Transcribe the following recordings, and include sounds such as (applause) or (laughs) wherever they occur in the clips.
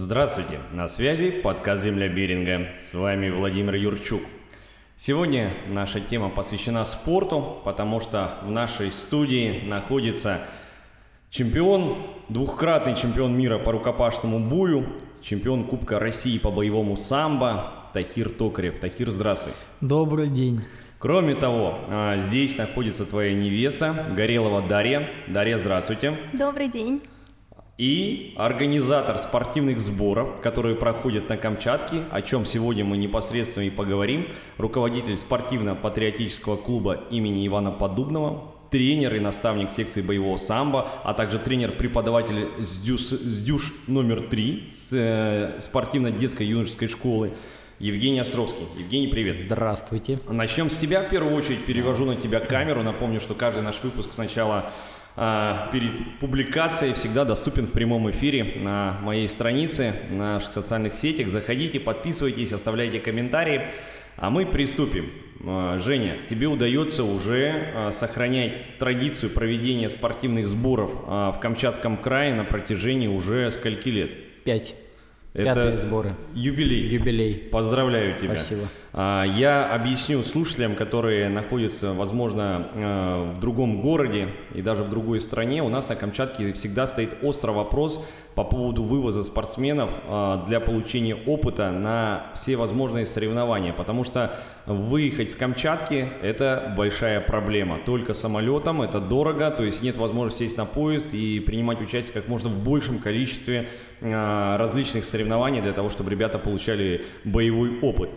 Здравствуйте, на связи подкаст «Земля Беринга». С вами Владимир Юрчук. Сегодня наша тема посвящена спорту, потому что в нашей студии находится чемпион, двухкратный чемпион мира по рукопашному бою, чемпион Кубка России по боевому самбо Тахир Токарев. Тахир, здравствуй. Добрый день. Кроме того, а, здесь находится твоя невеста Горелова Дарья. Дарья, здравствуйте. Добрый день. И организатор спортивных сборов, которые проходят на Камчатке, о чем сегодня мы непосредственно и поговорим, руководитель спортивно-патриотического клуба имени Ивана Подубного, тренер и наставник секции боевого самбо, а также тренер-преподаватель с дюш, с дюш номер 3 с э, спортивно-детской юношеской школы Евгений Островский. Евгений, привет. Здравствуйте. Начнем с тебя в первую очередь. Перевожу на тебя камеру. Напомню, что каждый наш выпуск сначала перед публикацией всегда доступен в прямом эфире на моей странице, на наших социальных сетях. Заходите, подписывайтесь, оставляйте комментарии. А мы приступим. А, Женя, тебе удается уже а, сохранять традицию проведения спортивных сборов в Камчатском крае на протяжении уже скольки лет? Пять. Это Пятые сборы. Юбилей. Юбилей. Поздравляю тебя. Спасибо. А, я объясню слушателям, которые находятся, возможно, э, в другом городе и даже в другой стране. У нас на Камчатке всегда стоит острый вопрос по поводу вывоза спортсменов э, для получения опыта на все возможные соревнования. Потому что выехать с Камчатки – это большая проблема. Только самолетом это дорого, то есть нет возможности сесть на поезд и принимать участие как можно в большем количестве различных соревнований для того, чтобы ребята получали боевой опыт.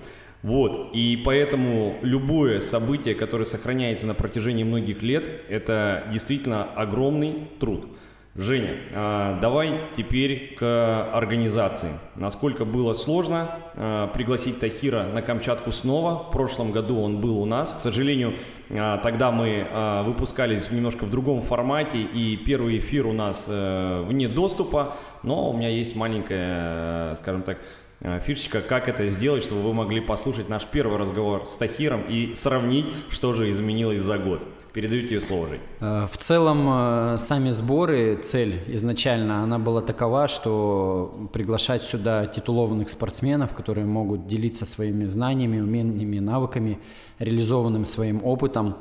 Вот, и поэтому любое событие, которое сохраняется на протяжении многих лет, это действительно огромный труд. Женя, а, давай теперь к организации. Насколько было сложно а, пригласить Тахира на Камчатку снова? В прошлом году он был у нас. К сожалению, тогда мы выпускались немножко в другом формате, и первый эфир у нас э, вне доступа, но у меня есть маленькая, скажем так, Э, фишечка, как это сделать, чтобы вы могли послушать наш первый разговор с Тахиром и сравнить, что же изменилось за год. Передаю тебе слово, Жень. Э, в целом, э, сами сборы, цель изначально, она была такова, что приглашать сюда титулованных спортсменов, которые могут делиться своими знаниями, умениями, навыками, реализованным своим опытом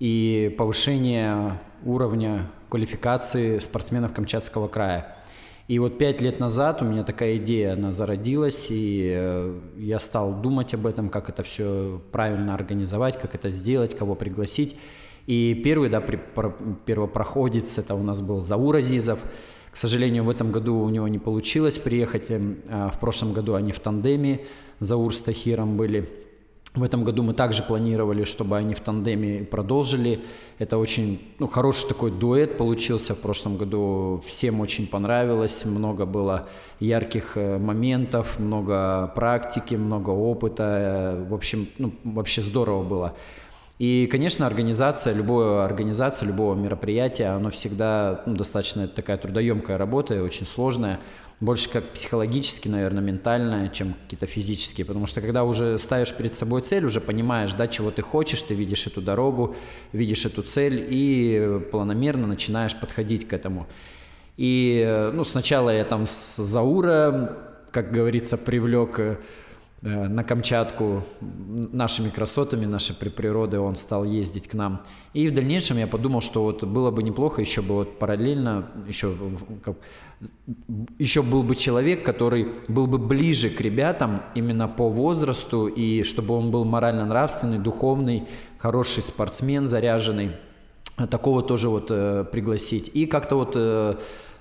и повышение уровня квалификации спортсменов Камчатского края. И вот пять лет назад у меня такая идея, она зародилась, и э, я стал думать об этом, как это все правильно организовать, как это сделать, кого пригласить. И первый, да, при, первопроходец, это у нас был Заур Азизов. К сожалению, в этом году у него не получилось приехать. Эм, а в прошлом году они в тандеме, Заур с Тахиром были. В этом году мы также планировали, чтобы они в тандеме продолжили. Это очень ну, хороший такой дуэт получился в прошлом году. Всем очень понравилось, много было ярких э, моментов, много практики, много опыта. В общем, ну, вообще здорово было. И, конечно, организация, любая организация любого мероприятия, оно всегда ну, достаточно такая трудоемкая работа, очень сложная больше как психологически, наверное, ментальное, чем какие-то физические, потому что когда уже ставишь перед собой цель, уже понимаешь, да, чего ты хочешь, ты видишь эту дорогу, видишь эту цель и планомерно начинаешь подходить к этому. И, ну, сначала я там с Заура, как говорится, привлек э, на Камчатку нашими красотами, нашей природой он стал ездить к нам. И в дальнейшем я подумал, что вот было бы неплохо еще бы вот параллельно, еще еще был бы человек, который был бы ближе к ребятам именно по возрасту, и чтобы он был морально-нравственный, духовный, хороший спортсмен, заряженный, такого тоже вот э, пригласить. И как-то вот э,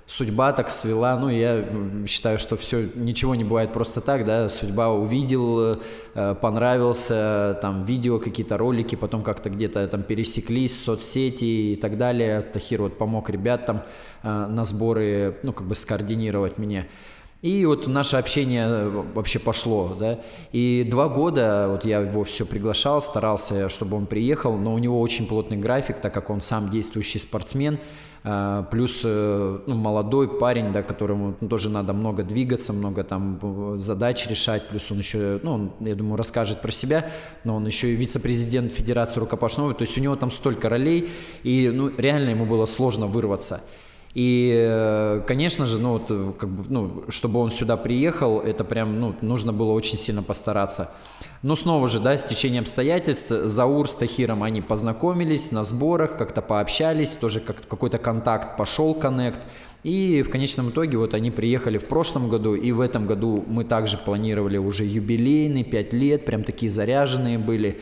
судьба так свела, ну, я считаю, что все, ничего не бывает просто так, да, судьба увидел, э, понравился, там, видео, какие-то ролики, потом как-то где-то там пересеклись, соцсети и так далее, Тахир вот помог ребятам э, на сборы, ну, как бы скоординировать мне. И вот наше общение э, вообще пошло, да. И два года вот я его все приглашал, старался, чтобы он приехал, но у него очень плотный график, так как он сам действующий спортсмен, плюс э, ну, молодой парень, да, которому тоже надо много двигаться, много там э, задач решать, плюс он еще, ну, он, я думаю, расскажет про себя, но он еще и вице-президент Федерации рукопашного, то есть у него там столько ролей, и ну, реально ему было сложно вырваться. И, э, конечно же, ну, вот, э, как бы, ну, чтобы он сюда приехал, это прям, ну, нужно было очень сильно постараться. Но снова же, да, с течением обстоятельств, Заур с Тахиром, они познакомились на сборах, как-то пообщались, тоже как какой-то контакт пошел, коннект. И в конечном итоге вот они приехали в прошлом году, и в этом году мы также планировали уже юбилейный, 5 лет, прям такие заряженные были.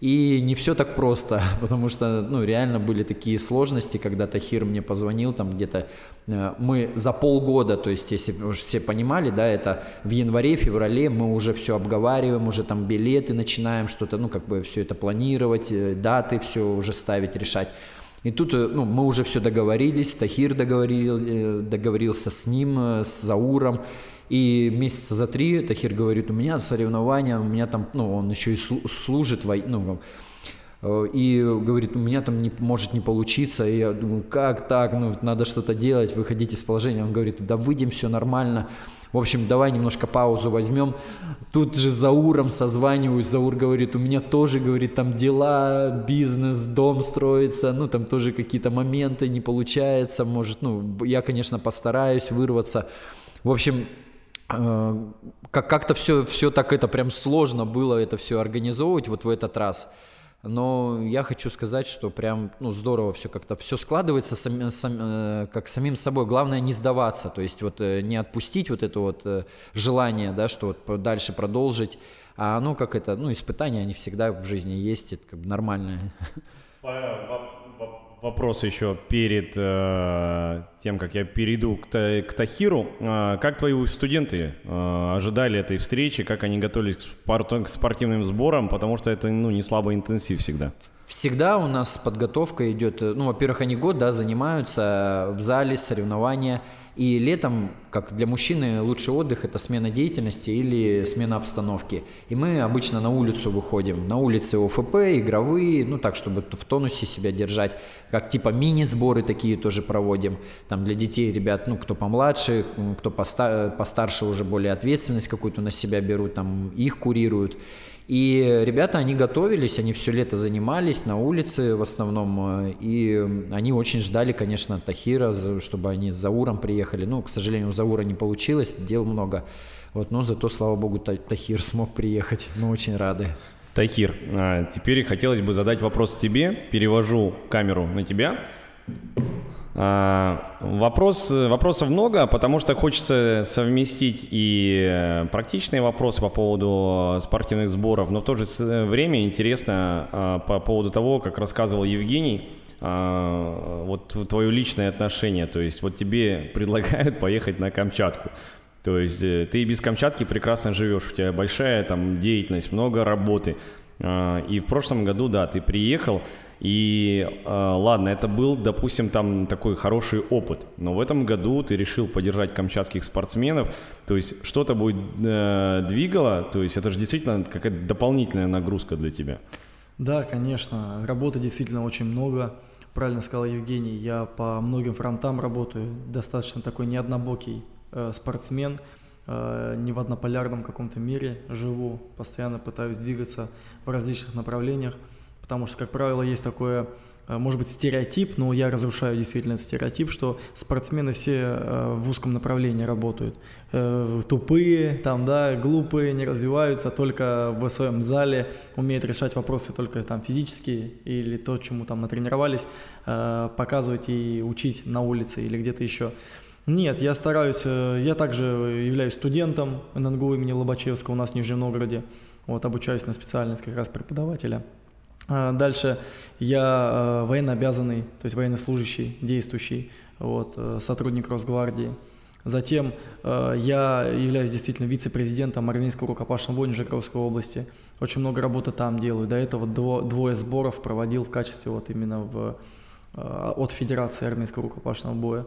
И не все так просто, (laughs) потому что, ну, реально были такие сложности, когда Тахир мне позвонил, там где-то э, мы за полгода, то есть, если уже все понимали, да, это в январе, феврале мы уже все обговариваем, уже там билеты начинаем, что-то, ну, как бы все это планировать, э, даты все уже ставить, решать. И тут э, ну, мы уже все договорились, Тахир договорил, договорился с ним, с Зауром, и месяца за три Тахир говорит, у меня соревнования, у меня там, ну, он еще и служит, ну, э, и говорит, у меня там не, может не получиться. И я думаю, как так, ну, надо что-то делать, выходить из положения. Он говорит, да выйдем, все нормально. В общем, давай немножко паузу возьмем. Тут же Зауром созваниваюсь. Заур говорит, у меня тоже, говорит, там дела, бизнес, дом строится. Ну, там тоже какие-то моменты не получается. Может, ну, я, конечно, постараюсь вырваться. В общем, как- как-то все, все так это прям сложно было это все организовывать вот в этот раз. Но я хочу сказать, что прям ну, здорово все как-то все складывается сам, сам, э, как самим собой. Главное не сдаваться, то есть вот э, не отпустить вот это вот желание, да, что вот дальше продолжить. А оно как это, ну испытания они всегда в жизни есть, это как бы нормально вопрос еще перед э, тем, как я перейду к, к Тахиру. Э, как твои студенты э, ожидали этой встречи, как они готовились к, спорт, к спортивным сборам, потому что это ну, не слабый интенсив всегда. Всегда у нас подготовка идет, э, ну, во-первых, они год, да, занимаются в зале, соревнования – и летом, как для мужчины, лучший отдых – это смена деятельности или смена обстановки. И мы обычно на улицу выходим. На улице ОФП, игровые, ну так, чтобы в тонусе себя держать. Как типа мини-сборы такие тоже проводим. Там для детей, ребят, ну кто помладше, кто постарше уже более ответственность какую-то на себя берут, там их курируют. И ребята, они готовились, они все лето занимались на улице в основном, э, и они очень ждали, конечно, Тахира, чтобы они с Зауром приехали. Ну, к сожалению, у Заура не получилось, дел много. Вот, но зато, слава богу, Тахир смог приехать. (laughs) Мы очень рады. Тахир, а, теперь хотелось бы задать вопрос тебе. Перевожу камеру на тебя. А, вопрос, вопросов много, потому что хочется совместить и э, практичные вопросы по поводу спортивных сборов, но в то же время интересно а, по поводу того, как рассказывал Евгений, а, вот твое личное отношение, то есть вот тебе (laughs) предлагают поехать на Камчатку, то есть э, ты без Камчатки прекрасно живешь, у тебя большая там деятельность, много работы, и в прошлом году, да, ты приехал, и э, ладно, это был, допустим, там такой хороший опыт, но в этом году ты решил поддержать камчатских спортсменов, то есть что-то будет э, двигало, то есть это же действительно какая-то дополнительная нагрузка для тебя. Да, конечно, работы действительно очень много. Правильно сказал Евгений, я по многим фронтам работаю, достаточно такой неоднобокий э, спортсмен, э, не в однополярном каком-то мире живу, постоянно пытаюсь двигаться в различных направлениях. Потому что, как правило, есть такое, э, может быть, стереотип, но я разрушаю действительно стереотип, что спортсмены все э, в узком направлении работают. Э, тупые, там, да, глупые, не развиваются, только в своем зале умеют решать вопросы только там физические или то, чему там натренировались, показывать и учить на улице или где-то еще. Нет, я стараюсь, я также являюсь студентом ННГУ имени Лобачевского у нас в Нижнем Новгороде, вот, обучаюсь на специальность как раз преподавателя. А, дальше я э, военно обязанный, то есть военнослужащий, действующий, вот, э, сотрудник Росгвардии. Затем э, я являюсь действительно вице-президентом Армейского рукопашного боя Нижегородской области. Очень много работы там делаю. До этого дво, двое сборов проводил в качестве вот именно в, от Федерации Армейского рукопашного боя.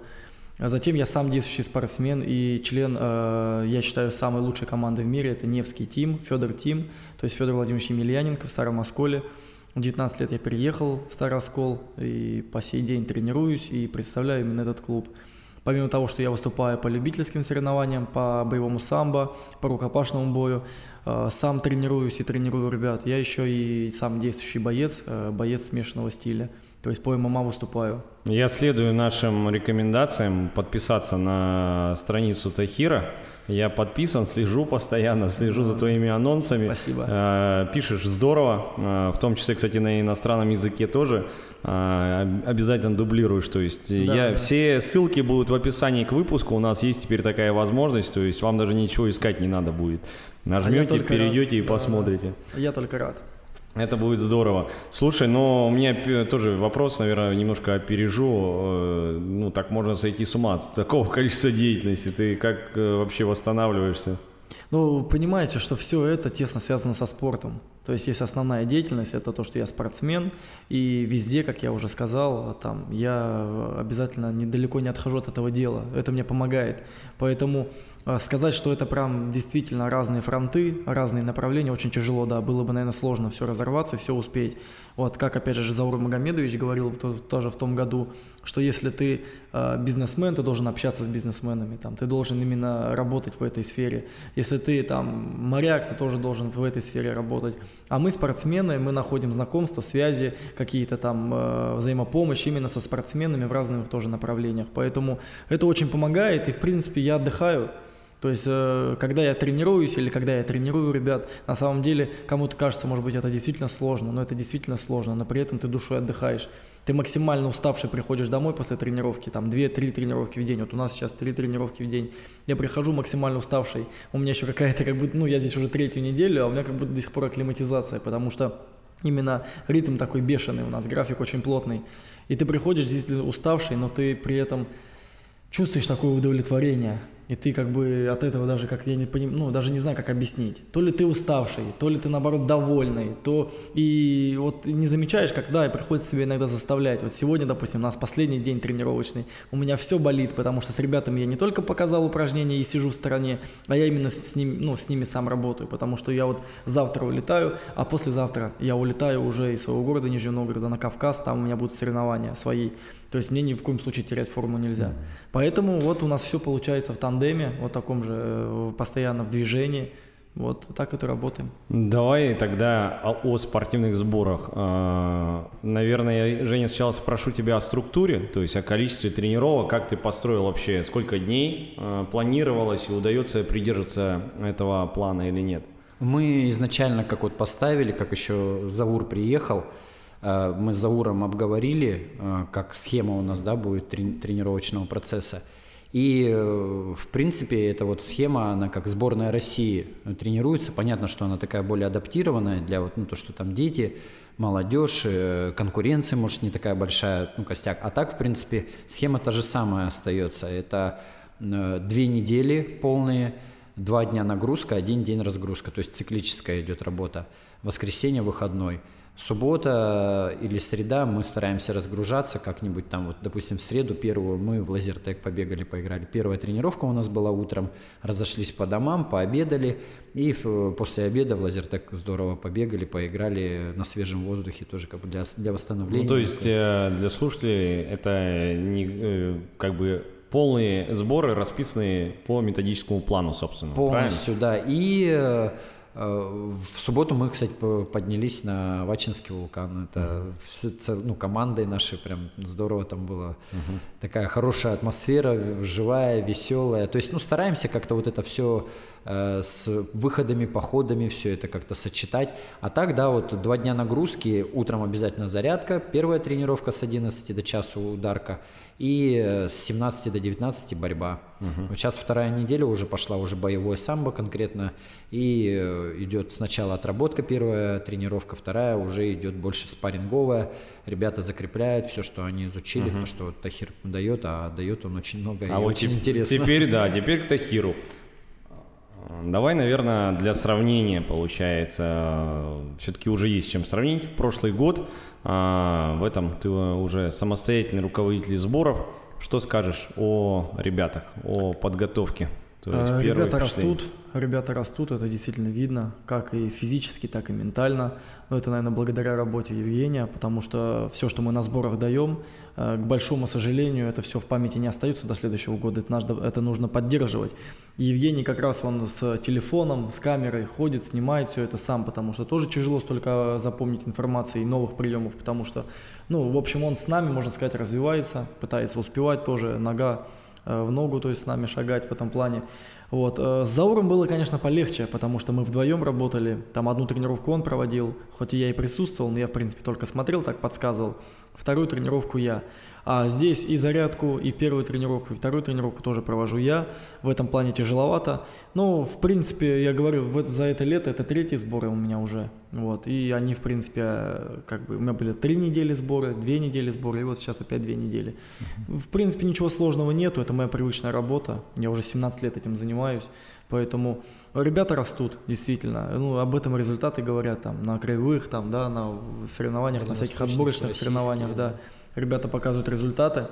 Затем я сам действующий спортсмен и член, я считаю, самой лучшей команды в мире. Это Невский Тим, Федор Тим, то есть Федор Владимирович Емельяненко в Старом Осколе. В 19 лет я переехал в Старый Оскол и по сей день тренируюсь и представляю именно этот клуб. Помимо того, что я выступаю по любительским соревнованиям, по боевому самбо, по рукопашному бою, э, сам тренируюсь и тренирую ребят. Я еще и сам действующий боец, э, боец смешанного стиля. То есть по ММА выступаю. Я следую нашим рекомендациям подписаться на страницу Тахира. Я подписан, слежу постоянно, слежу за твоими анонсами. Спасибо. Э, пишешь здорово, э, в том числе, кстати, на иностранном языке тоже. Э, обязательно дублируешь, то есть да, я, да. все ссылки будут в описании к выпуску. У нас есть теперь такая возможность, то есть вам даже ничего искать не надо будет. Нажмете, а перейдете рад. и да, посмотрите. Да. Я только рад. Это будет здорово. Слушай, но у меня тоже вопрос, наверное, немножко опережу. Э, ну, так можно сойти с ума от такого (laughs) количества деятельности. Ты как э, вообще восстанавливаешься? Ну, понимаете, что все это тесно связано со спортом. То есть есть основная деятельность, это то, что я спортсмен, и везде, как я уже сказал, там, я обязательно недалеко не отхожу от этого дела. Это мне помогает. Поэтому э, сказать, что это прям действительно разные фронты, разные направления, очень тяжело, да, было бы, наверное, сложно все разорваться, все успеть. Вот как, опять же, Заур Магомедович говорил тоже в том году, что если ты э, бизнесмен, ты должен общаться с бизнесменами, там, ты должен именно работать в этой сфере. Если ты там моряк, ты тоже должен в этой сфере работать. А мы спортсмены, мы находим знакомства, связи, какие-то там э, взаимопомощь именно со спортсменами в разных тоже направлениях. Поэтому это очень помогает, и в принципе я отдыхаю. То есть, э, когда я тренируюсь или когда я тренирую ребят, на самом деле кому-то кажется, может быть, это действительно сложно, но это действительно сложно, но при этом ты душой отдыхаешь. Ты максимально уставший приходишь домой после тренировки, там 2-3 тренировки в день. Вот у нас сейчас 3 тренировки в день. Я прихожу максимально уставший. У меня еще какая-то как бы, ну, я здесь уже третью неделю, а у меня как будто до сих пор акклиматизация, потому что именно ритм такой бешеный у нас, график очень плотный. И ты приходишь действительно уставший, но ты при этом чувствуешь такое удовлетворение и ты как бы от этого даже как я не поним, ну даже не знаю, как объяснить. То ли ты уставший, то ли ты наоборот довольный, то и вот не замечаешь, когда и приходится себе иногда заставлять. Вот сегодня, допустим, у нас последний день тренировочный, у меня все болит, потому что с ребятами я не только показал упражнения и сижу в стороне, а я именно с ними, ну, с ними сам работаю, потому что я вот завтра улетаю, а послезавтра я улетаю уже из своего города Нижнего Новгорода на Кавказ, там у меня будут соревнования свои. То есть мне ни в коем случае терять форму нельзя. Поэтому вот у нас все получается в тандеме, вот таком же, э, постоянно в движении. Вот так это работаем. Давай тогда о, о спортивных сборах. А, наверное, я, Женя, сначала спрошу тебя о структуре, то есть о количестве тренировок, как ты построил вообще, сколько дней а, планировалось и удается придерживаться этого плана или нет? Мы изначально как вот поставили, как еще Заур приехал, мы с Зауром обговорили, э, как схема у нас да, будет тренировочного процесса. И, э, в принципе, эта вот схема, она как сборная России тренируется. Понятно, что она такая более адаптированная для вот, ну, то, что там дети, молодежь, конкуренция, может, не такая большая, ну, костяк. А так, в принципе, схема та же самая остается. Это две недели полные, два дня нагрузка, один день разгрузка. То есть циклическая идет работа. Воскресенье, выходной – Суббота или среда мы стараемся разгружаться как-нибудь там, вот, допустим, в среду первую мы в лазертек побегали, поиграли. Первая тренировка у нас была утром, разошлись по домам, пообедали, и после обеда в лазертек здорово побегали, поиграли на свежем воздухе тоже как бы для, для восстановления. Ну, то есть э, для слушателей это не э, как бы полные сборы, расписанные по методическому плану, собственно. Полностью, правильно? да. И э, Э, в субботу мы, кстати, поднялись на Вачинский вулкан. Это uh-huh. ну, командой нашей прям здорово там было. Uh-huh. Такая хорошая атмосфера, живая, веселая. То есть, ну, стараемся как-то вот это все э, с выходами, походами, все это как-то сочетать. А так, да, вот два дня нагрузки, утром обязательно зарядка, первая тренировка с 11 до часу ударка – и э, с 17 до 19 борьба. Угу. Вот сейчас вторая неделя уже пошла, уже боевой самбо конкретно, и э, идет сначала отработка первая тренировка, вторая уже идет больше спарринговая. Ребята закрепляют все, что они изучили, угу. то, что вот Тахир дает, а дает он очень много а и вот очень интересно. Теперь, да, (laughs) теперь к Тахиру. Давай, наверное, для сравнения, получается, все-таки уже есть чем сравнить. Прошлый год, а, в этом ты уже самостоятельный руководитель сборов. Что скажешь о ребятах, о подготовке? То есть а, Ребята растут, ребята растут, это действительно видно, как и физически, так и ментально. Но это, наверное, благодаря работе Евгения, потому что все, что мы на сборах даем, э, к большому сожалению, это все в памяти не остается до следующего года, это, надо, это нужно поддерживать. Евгений как раз он с телефоном, с камерой ходит, снимает все это сам, потому что тоже тяжело столько запомнить информации и новых приемов, потому что, ну, в общем, он с нами, можно сказать, развивается, пытается успевать тоже, нога Э, в ногу, то есть с нами шагать в этом плане. Вот. Э, с Зауром было, конечно, полегче, потому что мы вдвоем работали. Там одну тренировку он проводил, хоть и я и присутствовал, но я, в принципе, только смотрел, так подсказывал. Вторую тренировку я. А здесь и зарядку, и первую тренировку, и вторую тренировку тоже провожу я. В этом плане тяжеловато. Но, в принципе, я говорю, в, за это лето это третьи сборы у меня уже. Вот. И они, в принципе, как бы, у меня были три недели сборы, две недели сборы, и вот сейчас опять две недели. В принципе, ничего сложного нету, это моя привычная работа. Я уже 17 лет этим занимаюсь. Поэтому ребята растут, действительно. Ну, об этом результаты говорят там на краевых, там, да, на соревнованиях, на всяких отборочных соревнованиях, да ребята показывают результаты.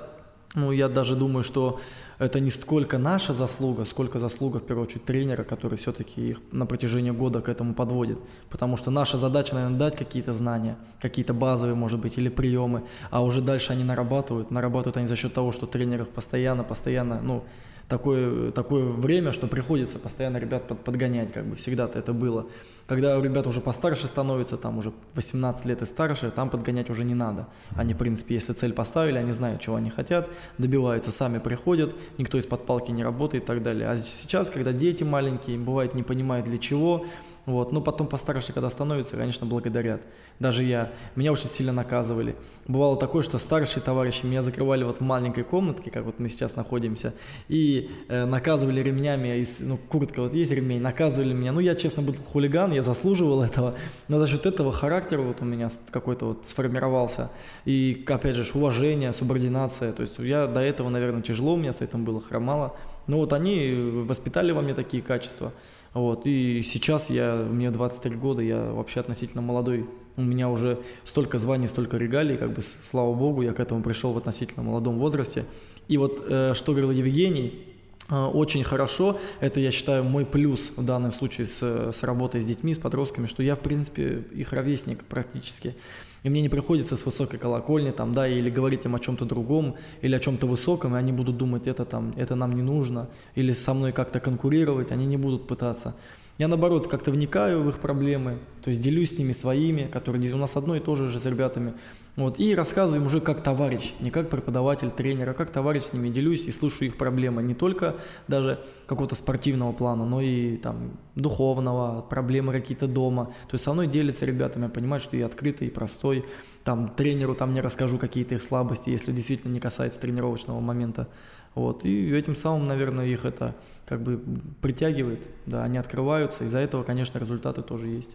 Ну, я даже думаю, что это не сколько наша заслуга, сколько заслуга, в первую очередь, тренера, который все-таки их на протяжении года к этому подводит. Потому что наша задача, наверное, дать какие-то знания, какие-то базовые, может быть, или приемы, а уже дальше они нарабатывают. Нарабатывают они за счет того, что тренер их постоянно, постоянно, ну, такое, такое время, что приходится постоянно ребят под, подгонять, как бы всегда-то это было. Когда ребята уже постарше становятся, там уже 18 лет и старше, там подгонять уже не надо. Они, в принципе, если цель поставили, они знают, чего они хотят, добиваются, сами приходят, никто из-под палки не работает и так далее. А сейчас, когда дети маленькие, бывает не понимают для чего, вот. Но потом постарше, когда становятся, конечно, благодарят. Даже я. Меня очень сильно наказывали. Бывало такое, что старшие товарищи меня закрывали вот в маленькой комнатке, как вот мы сейчас находимся, и э, наказывали ремнями, из, ну, куртка вот есть ремень, наказывали меня. Ну, я, честно, был хулиган, я заслуживал этого, но за счет этого характер вот у меня какой-то вот сформировался. И, опять же, уважение, субординация. То есть я до этого, наверное, тяжело у меня с этим было, хромало. Но вот они воспитали во мне такие качества. Вот, и сейчас я, мне 23 года, я вообще относительно молодой. У меня уже столько званий, столько регалий, как бы, слава богу, я к этому пришел в относительно молодом возрасте. И вот, э, что говорил Евгений, э, очень хорошо, это, я считаю, мой плюс в данном случае с, с работой с детьми, с подростками, что я, в принципе, их ровесник практически. И мне не приходится с высокой колокольни там, да, или говорить им о чем-то другом, или о чем-то высоком, и они будут думать, это там, это нам не нужно, или со мной как-то конкурировать, они не будут пытаться. Я, наоборот, как-то вникаю в их проблемы, то есть делюсь с ними своими, которые у нас одно и то же же с ребятами. Вот, и рассказываю им уже как товарищ, не как преподаватель, тренер, а как товарищ с ними делюсь и слышу их проблемы. Не только даже какого-то спортивного плана, но и там духовного, проблемы какие-то дома. То есть со мной делятся ребятами, я понимаю, что я открытый и простой. Там тренеру там не расскажу какие-то их слабости, если действительно не касается тренировочного момента. Вот, и этим самым, наверное, их это как бы притягивает, да, они открываются, из-за этого, конечно, результаты тоже есть.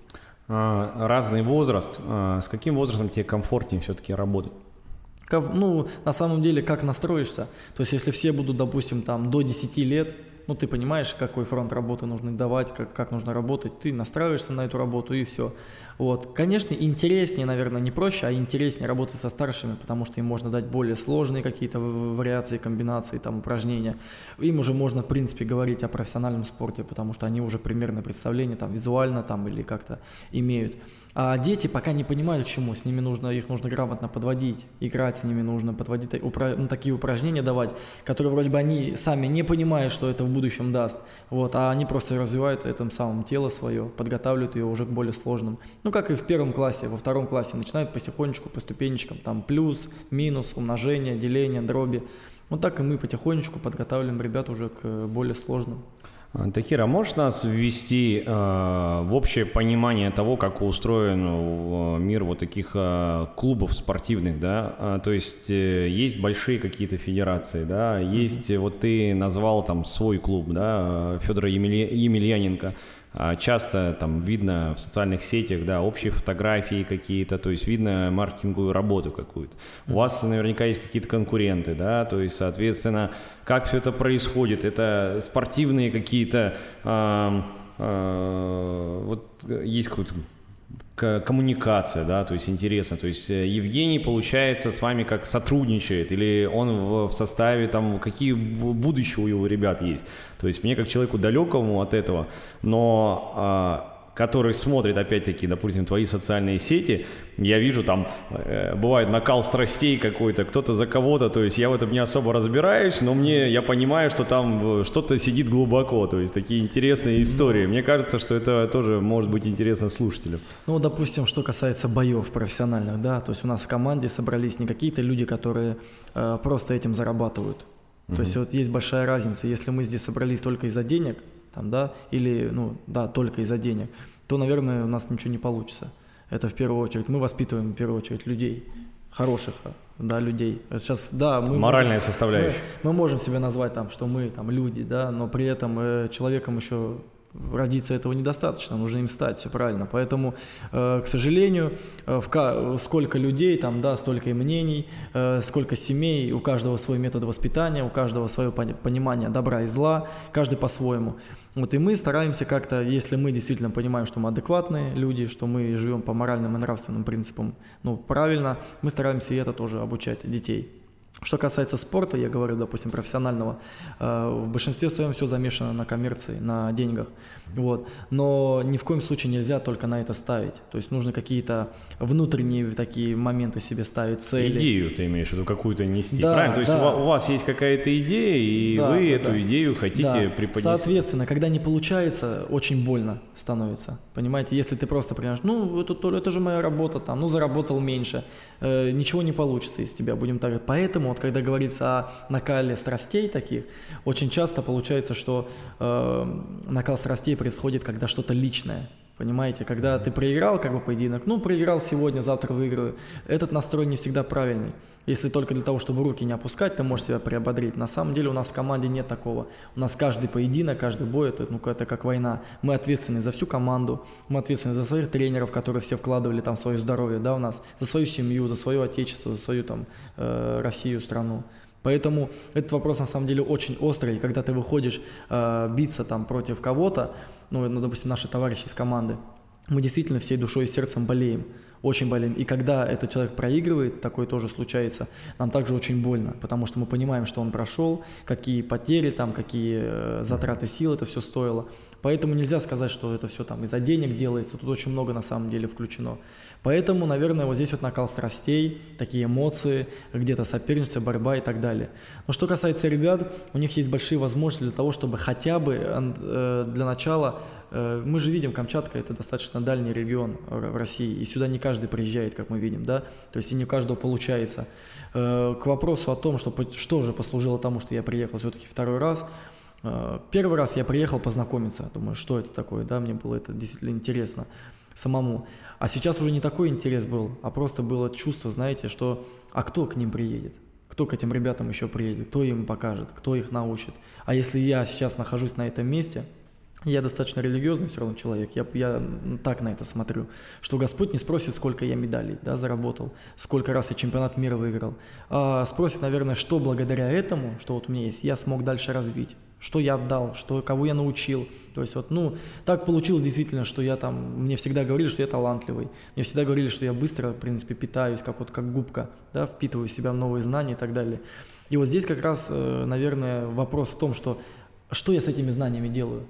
А, разный возраст. А, с каким возрастом тебе комфортнее все-таки работать? Ну, на самом деле, как настроишься. То есть, если все будут, допустим, там до 10 лет, ну, ты понимаешь, какой фронт работы нужно давать, как, как нужно работать, ты настраиваешься на эту работу и все. Вот. Конечно, интереснее, наверное, не проще, а интереснее работать со старшими, потому что им можно дать более сложные какие-то вариации, комбинации, там, упражнения. Им уже можно, в принципе, говорить о профессиональном спорте, потому что они уже примерно представление там визуально там или как-то имеют. А дети пока не понимают к чему, с ними нужно, их нужно грамотно подводить, играть с ними нужно, подводить, упра- ну, такие упражнения давать, которые вроде бы они сами не понимают, что это в будущем даст, вот, а они просто развивают этим самым тело свое, подготавливают ее уже к более сложным. Ну, как и в первом классе, во втором классе начинают потихонечку, по ступенечкам, там плюс, минус, умножение, деление, дроби. Вот так и мы потихонечку подготавливаем ребят уже к более сложным. А, Тахира, можешь нас ввести э, в общее понимание того, как устроен э, мир вот таких э, клубов спортивных, да? А, то есть э, есть большие какие-то федерации, да? Есть, mm-hmm. вот ты назвал там свой клуб, да, Федора Емелья... Емельяненко. А, часто там видно в социальных сетях, да, общие фотографии какие-то, то есть видно маркетинговую работу какую-то. У вас наверняка есть какие-то конкуренты, да, то есть, соответственно, как все это происходит? Это спортивные какие-то, э, э, вот есть какой-то коммуникация, да, то есть интересно, то есть э, Евгений, получается, с вами как сотрудничает, или он в, составе, там, какие будущее у его ребят есть, то есть мне как человеку далекому от этого, но а, который смотрит, опять-таки, допустим, твои социальные сети, я вижу там, э, бывает накал страстей какой-то, кто-то за кого-то, то есть я в этом не особо разбираюсь, но мне, я понимаю, что там э, что-то сидит глубоко, то есть такие интересные истории. Мне кажется, что это тоже может быть интересно слушателям. Ну, допустим, что касается боев профессиональных, да, то есть у нас в команде собрались не какие-то люди, которые э, просто этим зарабатывают. То есть вот есть большая разница, если мы здесь собрались только из-за денег, там, да, или, ну, да, только из-за денег, то, наверное, у нас ничего не получится. Это в первую очередь. Мы воспитываем в первую очередь людей, хороших, да, людей. Сейчас, да, мы моральная можем, составляющая. Мы, мы можем себя назвать там, что мы там люди, да, но при этом э, человеком еще родиться этого недостаточно, нужно им стать, все правильно. Поэтому, э, к сожалению, э, в, сколько людей, там, да, столько и мнений, э, сколько семей, у каждого свой метод воспитания, у каждого свое понимание добра и зла, каждый по-своему. Вот и мы стараемся как-то, если мы действительно понимаем, что мы адекватные люди, что мы живем по моральным и нравственным принципам, ну, правильно, мы стараемся и это тоже обучать детей. Что касается спорта, я говорю, допустим, профессионального, э, в большинстве своем все замешано на коммерции, на деньгах. Вот. Но ни в коем случае нельзя только на это ставить. То есть нужно какие-то внутренние такие моменты себе ставить, цели. Идею ты имеешь в виду какую-то нести, да, правильно? То есть да. у вас есть какая-то идея, и да, вы да, эту да. идею хотите да. преподнести. Соответственно, когда не получается, очень больно становится. Понимаете, если ты просто понимаешь, ну, это, это же моя работа, там, ну, заработал меньше, э, ничего не получится из тебя, будем так говорить. Поэтому, вот, когда говорится о накале страстей таких, очень часто получается, что э, накал страстей происходит, когда что-то личное. Понимаете, когда ты проиграл как бы поединок, ну, проиграл сегодня, завтра выиграю. Этот настрой не всегда правильный. Если только для того, чтобы руки не опускать, ты можешь себя приободрить. На самом деле у нас в команде нет такого. У нас каждый поединок, каждый бой, это, ну, это как война. Мы ответственны за всю команду, мы ответственны за своих тренеров, которые все вкладывали там свое здоровье, да, у нас, за свою семью, за свое отечество, за свою там э, Россию, страну. Поэтому этот вопрос на самом деле очень острый, когда ты выходишь э, биться там против кого-то, ну, ну, допустим, наши товарищи из команды, мы действительно всей душой и сердцем болеем очень болеем. И когда этот человек проигрывает, такое тоже случается, нам также очень больно, потому что мы понимаем, что он прошел, какие потери там, какие э, затраты сил это все стоило. Поэтому нельзя сказать, что это все там из-за денег делается, тут очень много на самом деле включено. Поэтому, наверное, вот здесь вот накал страстей, такие эмоции, где-то соперничество, борьба и так далее. Но что касается ребят, у них есть большие возможности для того, чтобы хотя бы э, для начала Э, мы же видим, Камчатка это достаточно дальний регион в России, и сюда не каждый приезжает, как мы видим, да, то есть и не у каждого получается. Э, к вопросу о том, что, что же послужило тому, что я приехал все-таки второй раз, э, первый раз я приехал познакомиться, думаю, что это такое, да, мне было это действительно интересно самому. А сейчас уже не такой интерес был, а просто было чувство, знаете, что а кто к ним приедет? Кто к этим ребятам еще приедет? Кто им покажет? Кто их научит? А если я сейчас нахожусь на этом месте – я достаточно религиозный все равно человек, я, я так на это смотрю, что Господь не спросит, сколько я медалей да, заработал, сколько раз я чемпионат мира выиграл, а спросит, наверное, что благодаря этому, что вот у меня есть, я смог дальше развить, что я отдал, что, кого я научил. То есть вот, ну, так получилось действительно, что я там, мне всегда говорили, что я талантливый, мне всегда говорили, что я быстро, в принципе, питаюсь, как вот как губка, да, впитываю в себя новые знания и так далее. И вот здесь как раз, э, наверное, вопрос в том, что что я с этими знаниями делаю,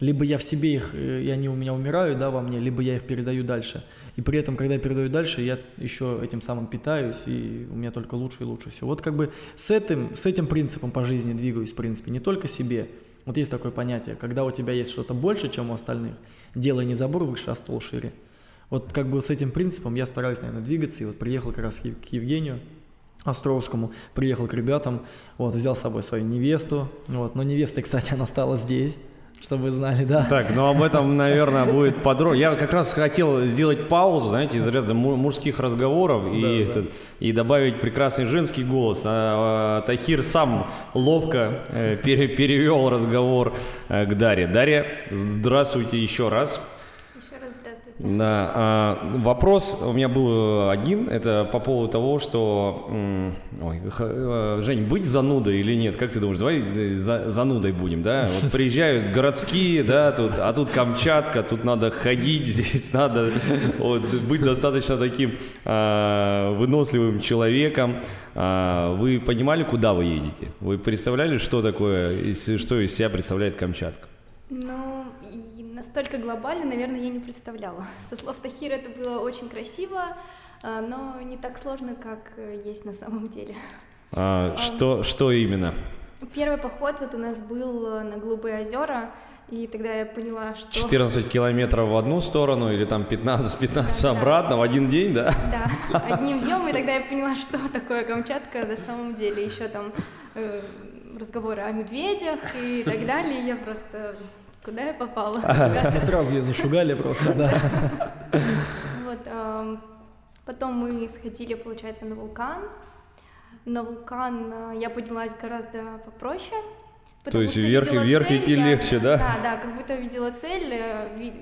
либо я в себе их, э, и они у меня умирают, да, во мне, либо я их передаю дальше. И при этом, когда я передаю дальше, я еще этим самым питаюсь, и у меня только лучше и лучше все. Вот как бы с этим, с этим принципом по жизни двигаюсь, в принципе, не только себе. Вот есть такое понятие, когда у тебя есть что-то больше, чем у остальных, делай не забор выше, а стол шире. Вот как бы с этим принципом я стараюсь, наверное, двигаться, и вот приехал как раз к Евгению, Островскому, приехал к ребятам, вот, взял с собой свою невесту, вот, но невеста, кстати, она стала здесь, чтобы вы знали, да. Так, ну об этом, наверное, будет подробно. Я как раз хотел сделать паузу, знаете, из ряда мужских разговоров и, да, этот, да. и добавить прекрасный женский голос. А, а, Тахир сам ловко э, пере, перевел разговор э, к Дарье. Дарья, здравствуйте еще раз. Да, а, вопрос у меня был один, это по поводу того, что, ой, э, Жень, быть занудой или нет, как ты думаешь, давай э, за, занудой будем, да? Вот приезжают городские, (laughs) да, тут, а тут Камчатка, тут надо ходить, (laughs) здесь надо вот, быть достаточно таким а, выносливым человеком. А, вы понимали, куда вы едете? Вы представляли, что такое, что из себя представляет Камчатка? Ну, настолько глобально, наверное, я не представляла. (laughs) Со слов Тахира это было очень красиво, а, но не так сложно, как э, есть на самом (laughs) деле. А, что, что именно? Первый поход вот у нас был э, на Голубые озера, и тогда я поняла, что... 14 километров в одну сторону или там 15-15 да, обратно в один день, да? (laughs) Да, одним днем, и тогда я поняла, что такое Камчатка на самом деле. Еще там э, разговоры о медведях и так далее. Я просто Куда я попала? Сразу ее зашугали просто, да. Вот, потом мы сходили, получается, на вулкан. На вулкан а, я поднялась гораздо попроще. То есть вверх и вверх идти легче, да? Да, да, как будто видела цель, э,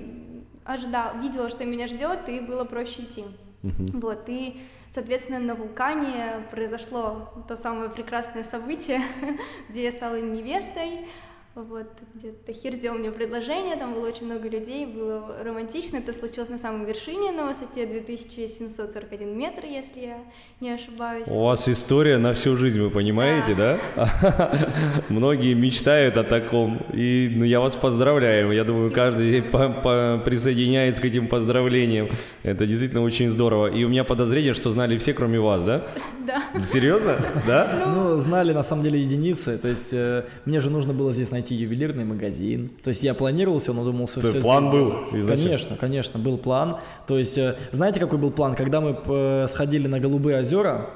ожидала, видела, что меня ждет, и было проще идти. Вот, и, соответственно, на вулкане произошло то самое прекрасное событие, (laughs) где я стала невестой, вот, где Тахир сделал мне предложение, там было очень много людей, было романтично. Это случилось на самой вершине, на высоте 2741 метр, если я не ошибаюсь. У вас история на всю жизнь, вы понимаете, да? (laughs) Многие мечтают о таком, и ну, я вас поздравляю. Я думаю, каждый присоединяется к этим поздравлениям. Это действительно очень здорово. И у меня подозрение, что знали все, кроме вас, да? (laughs) Да. Серьезно? Да? Ну, знали на самом деле единицы. То есть э, мне же нужно было здесь найти найти ювелирный магазин. То есть я планировал все, но думал, все, все план был изначально. Конечно, конечно, был план. То есть, э, знаете, какой был план? Когда мы э, сходили на Голубые озера,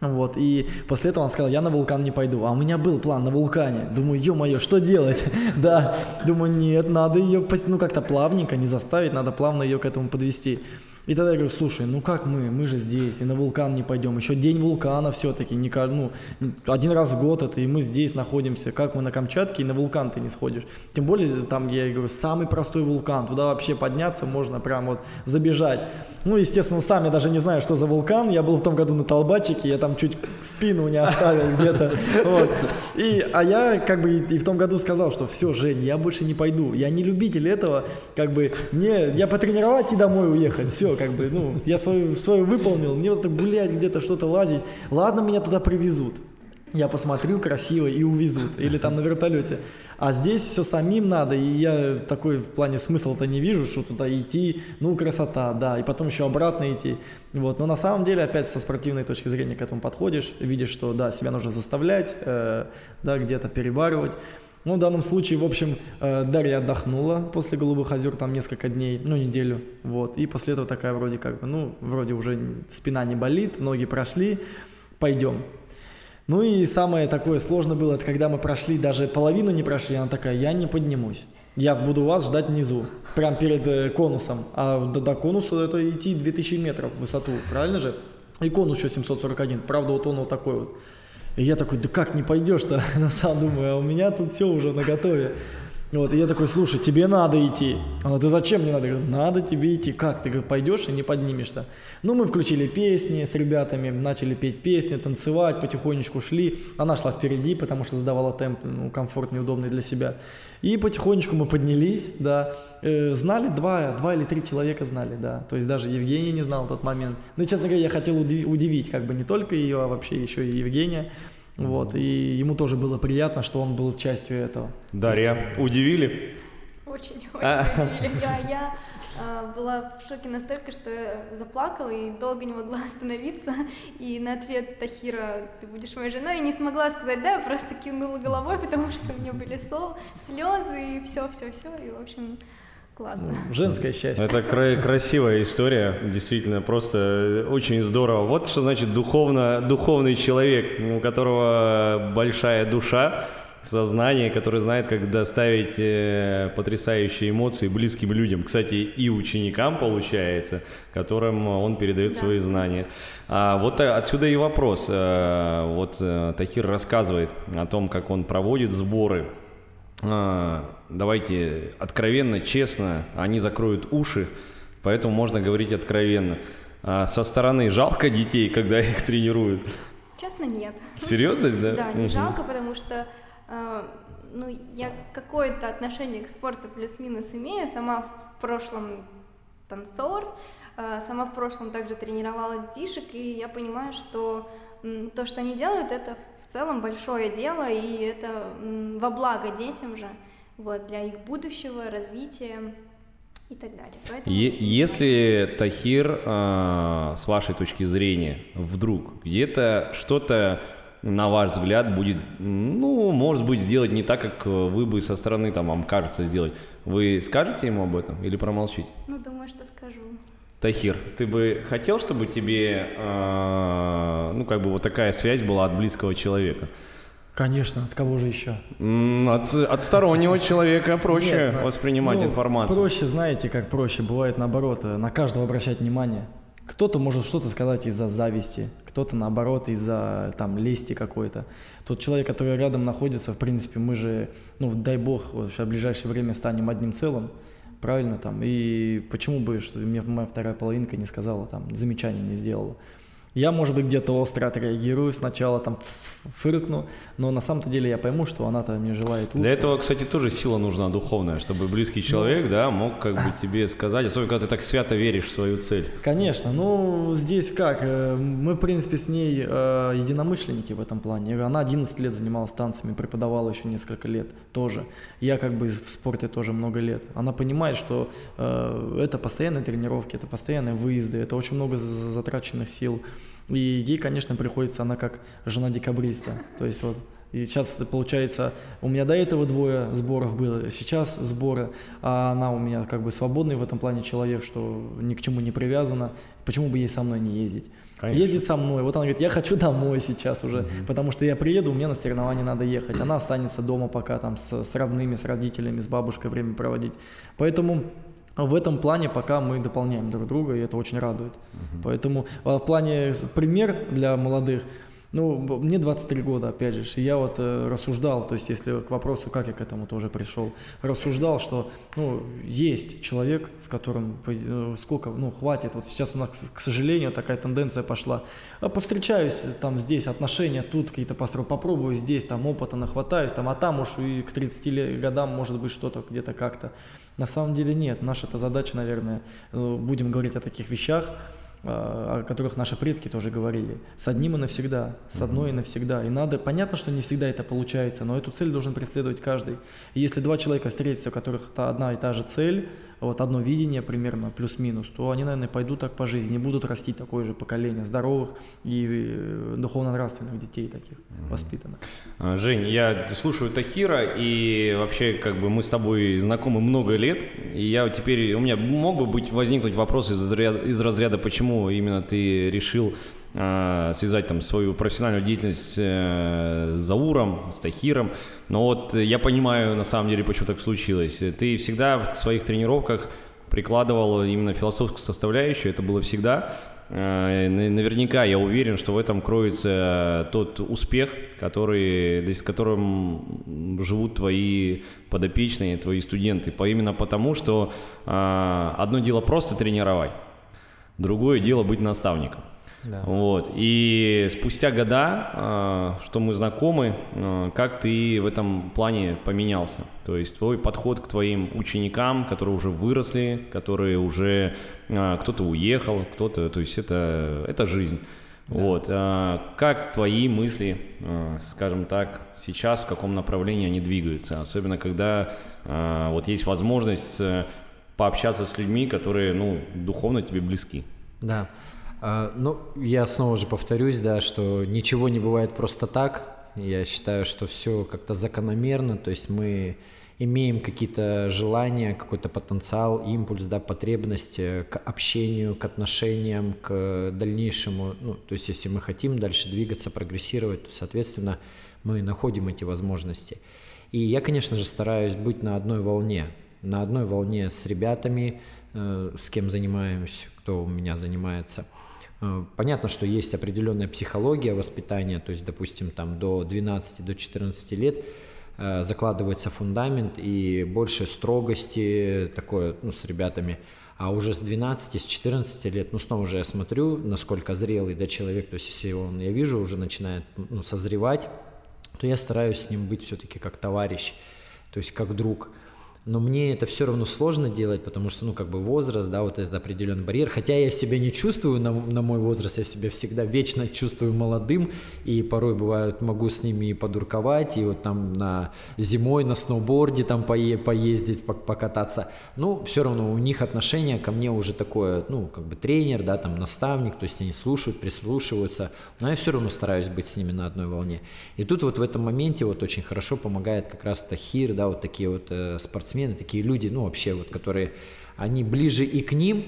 вот, и после этого он сказал, я на вулкан не пойду. А у меня был план на вулкане. Думаю, ё-моё, что делать? (laughs) да, думаю, нет, надо ее, ну, как-то плавненько, не заставить, надо плавно ее к этому подвести. И тогда я говорю, слушай, ну как мы, мы же здесь, и на вулкан не пойдем, еще день вулкана все-таки, не, ну, один раз в год это, и мы здесь находимся, как мы на Камчатке, и на вулкан ты не сходишь. Тем более, там, я говорю, самый простой вулкан, туда вообще подняться можно прям вот забежать. Ну, естественно, сам я даже не знаю, что за вулкан, я был в том году на Толбачике, я там чуть спину не оставил где-то. (laughs) И, а я как бы и в том году сказал, что все, Жень, я больше не пойду, я не любитель этого, как бы, мне, я потренировать и домой уехать, все, как бы, ну, (laughs) я свою, свою выполнил, мне вот гулять где-то, что-то лазить. Ладно, меня туда привезут. Я посмотрю красиво и увезут. Или там на вертолете. А здесь все самим надо, и я такой в плане смысла-то не вижу, что туда идти, ну, красота, да, и потом еще обратно идти. Вот. Но на самом деле, опять со спортивной точки зрения к этому подходишь, видишь, что, да, себя нужно заставлять, э, да, где-то перебарывать. Ну, в данном случае, в общем, э, Дарья отдохнула после «Голубых озер» там несколько дней, ну, неделю, вот. И после этого такая вроде как бы, ну, вроде уже спина не болит, ноги прошли, пойдем. Ну и самое такое сложное было, это когда мы прошли, даже половину не прошли, она такая, я не поднимусь. Я буду вас ждать внизу, прям перед э, конусом. А до, до конуса это идти 2000 метров в высоту, правильно же? И конус еще 741, правда вот он вот такой вот. И я такой, да как не пойдешь-то? (laughs) На самом думаю, а у меня тут все уже на готове. Вот, и я такой, слушай, тебе надо идти. Она, да зачем мне надо? Я говорю, надо тебе идти. Как? Ты говорю, пойдешь и не поднимешься. Ну, мы включили песни с ребятами, начали петь песни, танцевать, потихонечку шли. Она шла впереди, потому что задавала темп ну, комфортный, удобный для себя. И потихонечку мы поднялись, да. Э, знали два, два или три человека знали, да. То есть даже Евгений не знал в тот момент. Ну, честно говоря, я хотел удивить как бы не только ее, а вообще еще и Евгения. Вот, и ему тоже было приятно, что он был частью этого. Дарья, удивили? Очень, очень а. удивили. Я, я была в шоке настолько, что заплакала и долго не могла (laughs) остановиться. И на ответ Тахира, ты будешь моей женой, не смогла сказать да, я просто кивнула головой, потому что у меня были сол, слезы и все, все, все. И, в общем, Классно. Женское счастье. Это кра- красивая история, действительно, просто очень здорово. Вот что значит духовно, духовный человек, у которого большая душа, сознание, который знает, как доставить э, потрясающие эмоции близким людям. Кстати, и ученикам, получается, которым он передает да. свои знания. А вот отсюда и вопрос. А, вот э, Тахир рассказывает о том, как он проводит сборы а, давайте откровенно, честно, они закроют уши, поэтому можно говорить откровенно. А со стороны жалко детей, когда их тренируют? Честно, нет. Серьезно, да? Да, не жалко, потому что э, ну, я какое-то отношение к спорту плюс-минус имею. Сама в прошлом танцор, э, сама в прошлом также тренировала детишек, и я понимаю, что то, что они делают, это в целом большое дело, и это во благо детям же, вот, для их будущего, развития и так далее. Поэтому... Если Тахир, э, с вашей точки зрения, вдруг где-то что-то на ваш взгляд, будет, ну, может быть, сделать не так, как вы бы со стороны, там, вам кажется, сделать. Вы скажете ему об этом или промолчите? Ну, думаю, что скажу. Тахир, ты бы хотел, чтобы тебе, э, ну, как бы вот такая связь была от близкого человека? Конечно, от кого же еще? От, от стороннего человека проще Нет, воспринимать ну, информацию. Проще, знаете, как проще. Бывает наоборот, э, на каждого обращать внимание. Кто-то может что-то сказать из-за зависти, кто-то наоборот из-за там лести какой-то. Тот человек, который рядом находится, в принципе, мы же, ну, дай бог, в ближайшее время станем одним целым, правильно там. И почему бы, что мне моя вторая половинка не сказала, там, замечания не сделала. Я, может быть, где-то остро отреагирую, сначала там фыркну, но на самом-то деле я пойму, что она-то мне желает лучше. Для этого, кстати, тоже сила нужна духовная, чтобы близкий ну. человек, ну, да, мог как бы тебе сказать, особенно когда ты так свято веришь в свою цель. Конечно, ну здесь как, э, мы в принципе с ней э, единомышленники в этом плане. Она 11 лет занималась танцами, преподавала еще несколько лет тоже. Я как бы в спорте тоже много лет. Она понимает, что э, это постоянные тренировки, это постоянные выезды, это очень много затраченных сил. И ей, конечно, приходится она как жена декабриста. То есть вот и сейчас, получается, у меня до этого двое сборов было, сейчас сборы, а она у меня как бы свободный в этом плане человек, что ни к чему не привязана. Почему бы ей со мной не ездить? Конечно. Ездит со мной. Вот она говорит, я хочу домой сейчас уже, угу. потому что я приеду, мне на соревнования надо ехать. Она останется дома пока там с, с родными, с родителями, с бабушкой время проводить. Поэтому в этом плане пока мы дополняем друг друга, и это очень радует. Угу. Поэтому а, в плане пример для молодых – ну, мне 23 года, опять же, и я вот э, рассуждал, то есть если к вопросу, как я к этому тоже пришел, рассуждал, что, ну, есть человек, с которым э, сколько, ну, хватит, вот сейчас у нас, к сожалению, такая тенденция пошла, а повстречаюсь там здесь, отношения тут какие-то построю, попробую здесь, там опыта нахватаюсь, там, а там уж и к 30 годам может быть что-то где-то как-то. На самом деле нет, наша эта задача, наверное, э, будем говорить о таких вещах, о которых наши предки тоже говорили. С одним и навсегда, с одной и навсегда. И надо, понятно, что не всегда это получается, но эту цель должен преследовать каждый. И если два человека встретятся, у которых это одна и та же цель, вот одно видение примерно, плюс-минус, то они, наверное, пойдут так по жизни, будут расти такое же поколение здоровых и э, духовно-нравственных детей таких, mm-hmm. воспитанных. А, Жень, я слушаю Тахира, и вообще, как бы мы с тобой знакомы много лет, и я теперь, у меня мог бы быть, возникнуть вопрос из разряда, из разряда почему именно ты решил связать там свою профессиональную деятельность э, с Зауром, с Тахиром. Но вот я понимаю на самом деле, почему так случилось. Ты всегда в своих тренировках прикладывал именно философскую составляющую, это было всегда. Э, наверняка я уверен, что в этом кроется тот успех, который, с которым живут твои подопечные, твои студенты. Именно потому, что одно дело просто тренировать, другое дело быть наставником. Да. Вот. И спустя года, а, что мы знакомы, а, как ты в этом плане поменялся? То есть твой подход к твоим ученикам, которые уже выросли, которые уже а, кто-то уехал, кто-то, то есть это, это жизнь. Да. Вот. Как твои мысли, скажем так, сейчас в каком направлении они двигаются? Особенно когда вот есть возможность э, пообщаться с людьми, которые, ну, духовно тебе близки. Да. А, ну, я снова же повторюсь, да, что ничего не бывает просто так. Я считаю, что все как-то закономерно, то есть мы имеем какие-то желания, какой-то потенциал, импульс, да, потребность к общению, к отношениям, к дальнейшему. Ну, то есть если мы хотим дальше двигаться, прогрессировать, то, соответственно, мы находим эти возможности. И я, конечно же, стараюсь быть на одной волне, на одной волне с ребятами, э, с кем занимаемся, кто у меня занимается – понятно, что есть определенная психология воспитания, то есть, допустим, там до 12, до 14 лет э, закладывается фундамент и больше строгости такое ну, с ребятами. А уже с 12, с 14 лет, ну, снова же я смотрю, насколько зрелый, да, человек, то есть если он, я вижу, уже начинает, ну, созревать, то я стараюсь с ним быть все-таки как товарищ, то есть как друг но мне это все равно сложно делать, потому что, ну, как бы возраст, да, вот этот определенный барьер. Хотя я себя не чувствую на, на мой возраст, я себя всегда вечно чувствую молодым, и порой бывает могу с ними и подурковать, и вот там на зимой на сноуборде там пое, поездить, покататься. Ну, все равно у них отношение ко мне уже такое, ну, как бы тренер, да, там наставник, то есть они слушают, прислушиваются, но я все равно стараюсь быть с ними на одной волне. И тут вот в этом моменте вот очень хорошо помогает как раз Тахир, да, вот такие вот э, спортсмены, спортсмены, такие люди, ну вообще вот, которые, они ближе и к ним,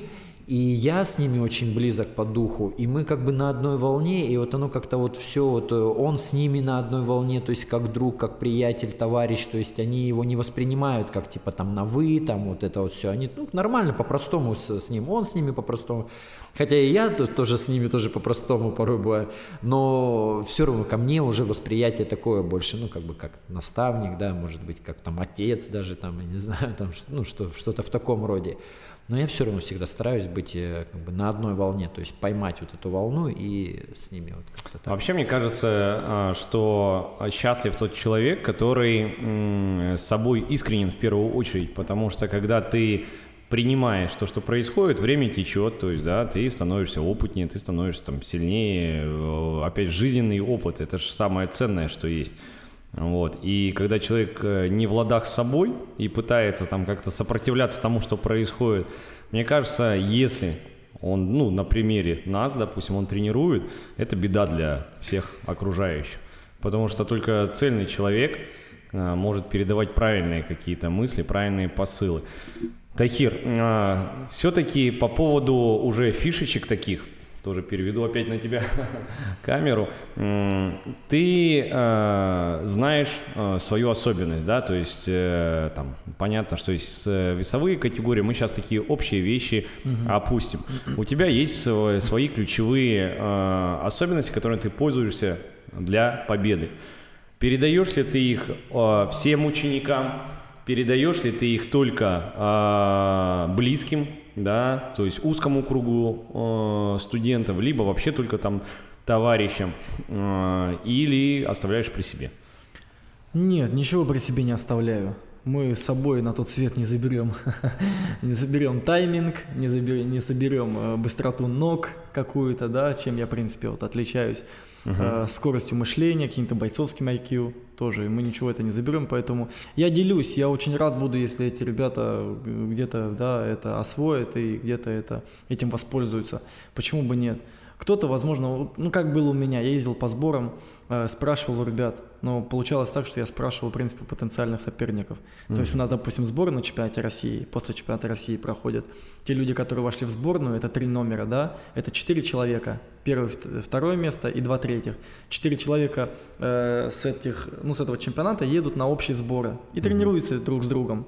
и я с ними очень близок по духу, и мы как бы на одной волне, и вот оно как-то вот все, вот э, он с ними на одной волне, то есть как друг, как приятель, товарищ, то есть они его не воспринимают как типа там на вы, там вот это вот все, они ну, нормально по-простому с, с ним, он с ними по-простому, хотя и я тут тоже с ними тоже по-простому порой бываю, но все равно ко мне уже восприятие такое больше, ну как бы как наставник, да, может быть как там отец даже там, я не знаю, там ну что, что-то в таком роде. Но я все равно всегда стараюсь быть э, как бы на одной волне, то есть поймать вот эту волну и с ними вот как-то так. Вообще мне кажется, а, что счастлив тот человек, который с собой искренен в первую очередь, потому что когда ты принимаешь то, что происходит, время течет, то есть, да, ты становишься опытнее, ты становишься там сильнее, э, опять жизненный опыт, это же самое ценное, что есть. Вот. И когда человек э, не в ладах с собой и пытается там как-то сопротивляться тому, что происходит, мне кажется, если он, ну, на примере нас, допустим, он тренирует, это беда для всех окружающих. Потому что только цельный человек а, может передавать правильные какие-то мысли, правильные посылы. Тахир, а, все-таки по поводу уже фишечек таких – тоже переведу опять на тебя (laughs) камеру. Ты э, знаешь э, свою особенность, да, то есть э, там понятно, что есть весовые категории, мы сейчас такие общие вещи угу. опустим. У тебя есть свои ключевые э, особенности, которыми ты пользуешься для победы. Передаешь ли ты их э, всем ученикам? Передаешь ли ты их только э, близким да, то есть узкому кругу э, студентов, либо вообще только там товарищам, э, или оставляешь при себе? Нет, ничего при себе не оставляю. Мы с собой на тот свет не заберем, (laughs) не заберем тайминг, не, заберем, не соберем э, быстроту ног какую-то, да, чем я, в принципе, вот отличаюсь uh-huh. скоростью мышления, каким-то бойцовским IQ тоже, и мы ничего это не заберем, поэтому я делюсь, я очень рад буду, если эти ребята где-то, да, это освоят и где-то это, этим воспользуются, почему бы нет. Кто-то, возможно, ну как было у меня, я ездил по сборам, э, спрашивал у ребят, но получалось так, что я спрашивал, в принципе, потенциальных соперников. Mm-hmm. То есть у нас, допустим, сборы на чемпионате России, после чемпионата России проходят. Те люди, которые вошли в сборную, это три номера, да, это четыре человека, первое, второе место и два третьих. Четыре человека э, с этих, ну, с этого чемпионата едут на общие сборы и mm-hmm. тренируются друг с другом.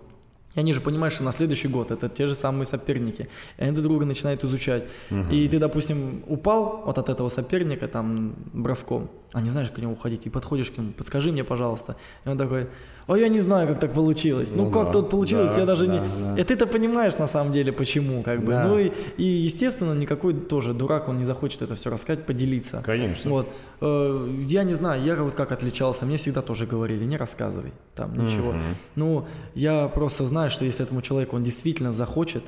И они же понимают, что на следующий год это те же самые соперники. И они друг друга начинают изучать. Угу. И ты, допустим, упал вот от этого соперника там броском, а не знаешь, к нему уходить. И подходишь к нему, подскажи мне, пожалуйста. И он такой, а я не знаю, как так получилось. Ну, ну как да, тут получилось, да, я даже да, не... Да. И ты-то понимаешь на самом деле, почему, как бы. Да. Ну и, и, естественно, никакой тоже дурак, он не захочет это все рассказать, поделиться. Конечно. Вот. Э, я не знаю, я вот как отличался, мне всегда тоже говорили, не рассказывай там ничего. Угу. Ну, я просто знаю, что если этому человеку он действительно захочет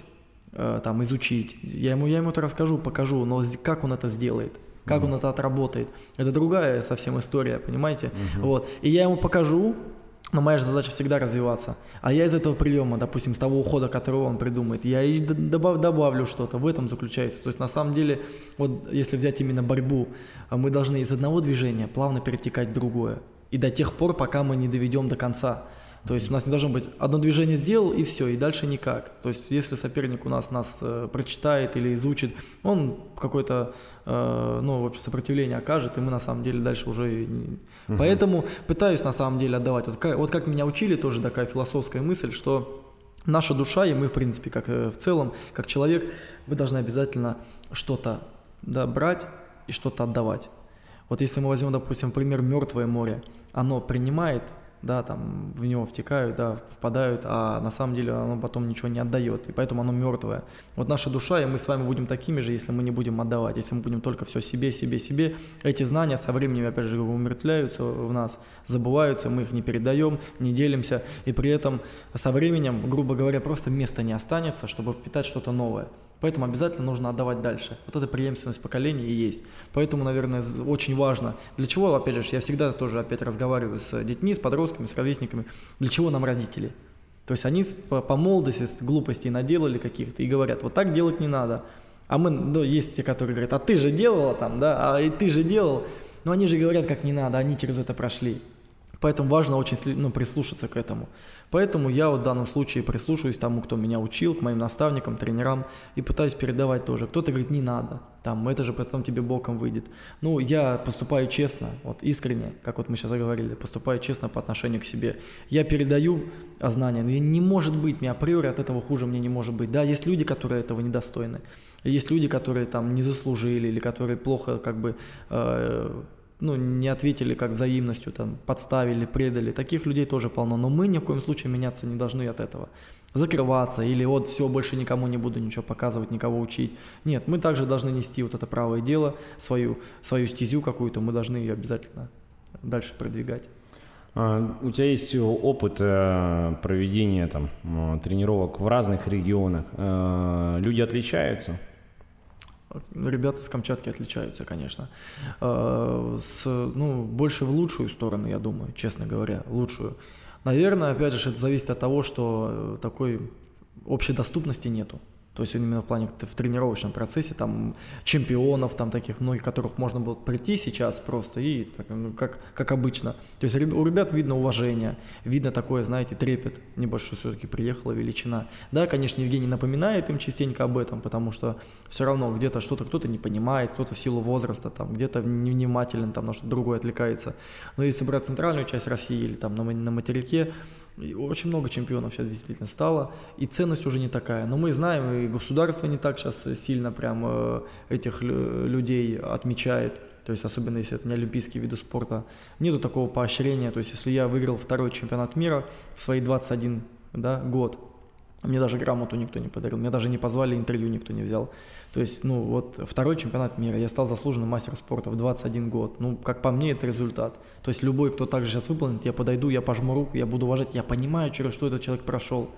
э, там изучить, я ему, я ему это расскажу, покажу, но как он это сделает? Как mm он это отработает? Это другая совсем история, понимаете? mm Вот. И я ему покажу, но моя же задача всегда развиваться. А я из этого приема, допустим, с того ухода, которого он придумает, я и добав, добавлю что-то. В этом заключается. То есть на самом деле, вот если взять именно борьбу, а мы должны из одного движения плавно перетекать в другое. И до тех пор, пока мы не доведем до конца. То есть у нас не должно быть одно движение сделал и все, и дальше никак. То есть если соперник у нас нас э, прочитает или изучит, он какое-то э, ну, сопротивление окажет, и мы на самом деле дальше уже... Угу. Поэтому пытаюсь на самом деле отдавать. Вот как, вот как меня учили, тоже такая философская мысль, что наша душа, и мы, в принципе, как э, в целом, как человек, вы должны обязательно что-то да, брать и что-то отдавать. Вот если мы возьмем, допустим, пример Мертвое море, оно принимает да, там в него втекают, да, впадают, а на самом деле оно потом ничего не отдает, и поэтому оно мертвое. Вот наша душа, и мы с вами будем такими же, если мы не будем отдавать, если мы будем только все себе, себе, себе. Эти знания со временем, опять же, умертвляются в нас, забываются, мы их не передаем, не делимся, и при этом со временем, грубо говоря, просто места не останется, чтобы впитать что-то новое. Поэтому обязательно нужно отдавать дальше. Вот эта преемственность поколений и есть. Поэтому, наверное, очень важно. Для чего, опять же, я всегда тоже опять разговариваю с детьми, с подростками, с ровесниками. Для чего нам родители? То есть они по, молодости, с глупостей наделали каких-то и говорят, вот так делать не надо. А мы, ну, есть те, которые говорят, а ты же делала там, да, а и ты же делал. Но они же говорят, как не надо, они через это прошли. Поэтому важно очень ну, прислушаться к этому. Поэтому я вот в данном случае прислушиваюсь тому, кто меня учил, к моим наставникам, тренерам, и пытаюсь передавать тоже. Кто-то говорит, не надо, там, это же потом тебе боком выйдет. Ну, я поступаю честно, вот искренне, как вот мы сейчас говорили, поступаю честно по отношению к себе. Я передаю знания, но не может быть, мне априори от этого хуже мне не может быть. Да, есть люди, которые этого недостойны. Есть люди, которые там не заслужили или которые плохо как бы э, ну, не ответили как взаимностью, там, подставили, предали. Таких людей тоже полно. Но мы ни в коем случае меняться не должны от этого. Закрываться или вот все, больше никому не буду ничего показывать, никого учить. Нет, мы также должны нести вот это правое дело, свою, свою стезю какую-то, мы должны ее обязательно дальше продвигать. А, у тебя есть опыт э, проведения там, тренировок в разных регионах. Э, люди отличаются? Ребята с Камчатки отличаются, конечно. А, с, ну, больше в лучшую сторону, я думаю, честно говоря, лучшую. Наверное, опять же, это зависит от того, что э, такой общей доступности нету. То есть именно в плане в тренировочном процессе, там чемпионов, там таких многих, которых можно было прийти сейчас просто и так, ну, как, как обычно. То есть у ребят видно уважение, видно такое, знаете, трепет небольшой все-таки приехала величина. Да, конечно, Евгений напоминает им частенько об этом, потому что все равно где-то что-то кто-то не понимает, кто-то в силу возраста, там где-то невнимателен, там на что-то другое отвлекается. Но если брать центральную часть России или там на, на материке, очень много чемпионов сейчас действительно стало, и ценность уже не такая. Но мы знаем, и государство не так сейчас сильно прям э, этих людей отмечает. То есть, особенно если это не олимпийские виды спорта, нету такого поощрения. То есть, если я выиграл второй чемпионат мира в свои 21 да, год, мне даже грамоту никто не подарил, мне даже не позвали, интервью никто не взял. То есть, ну вот, второй чемпионат мира, я стал заслуженным мастером спорта в 21 год. Ну, как по мне, это результат. То есть, любой, кто также сейчас выполнит, я подойду, я пожму руку, я буду уважать, я понимаю, через что этот человек прошел.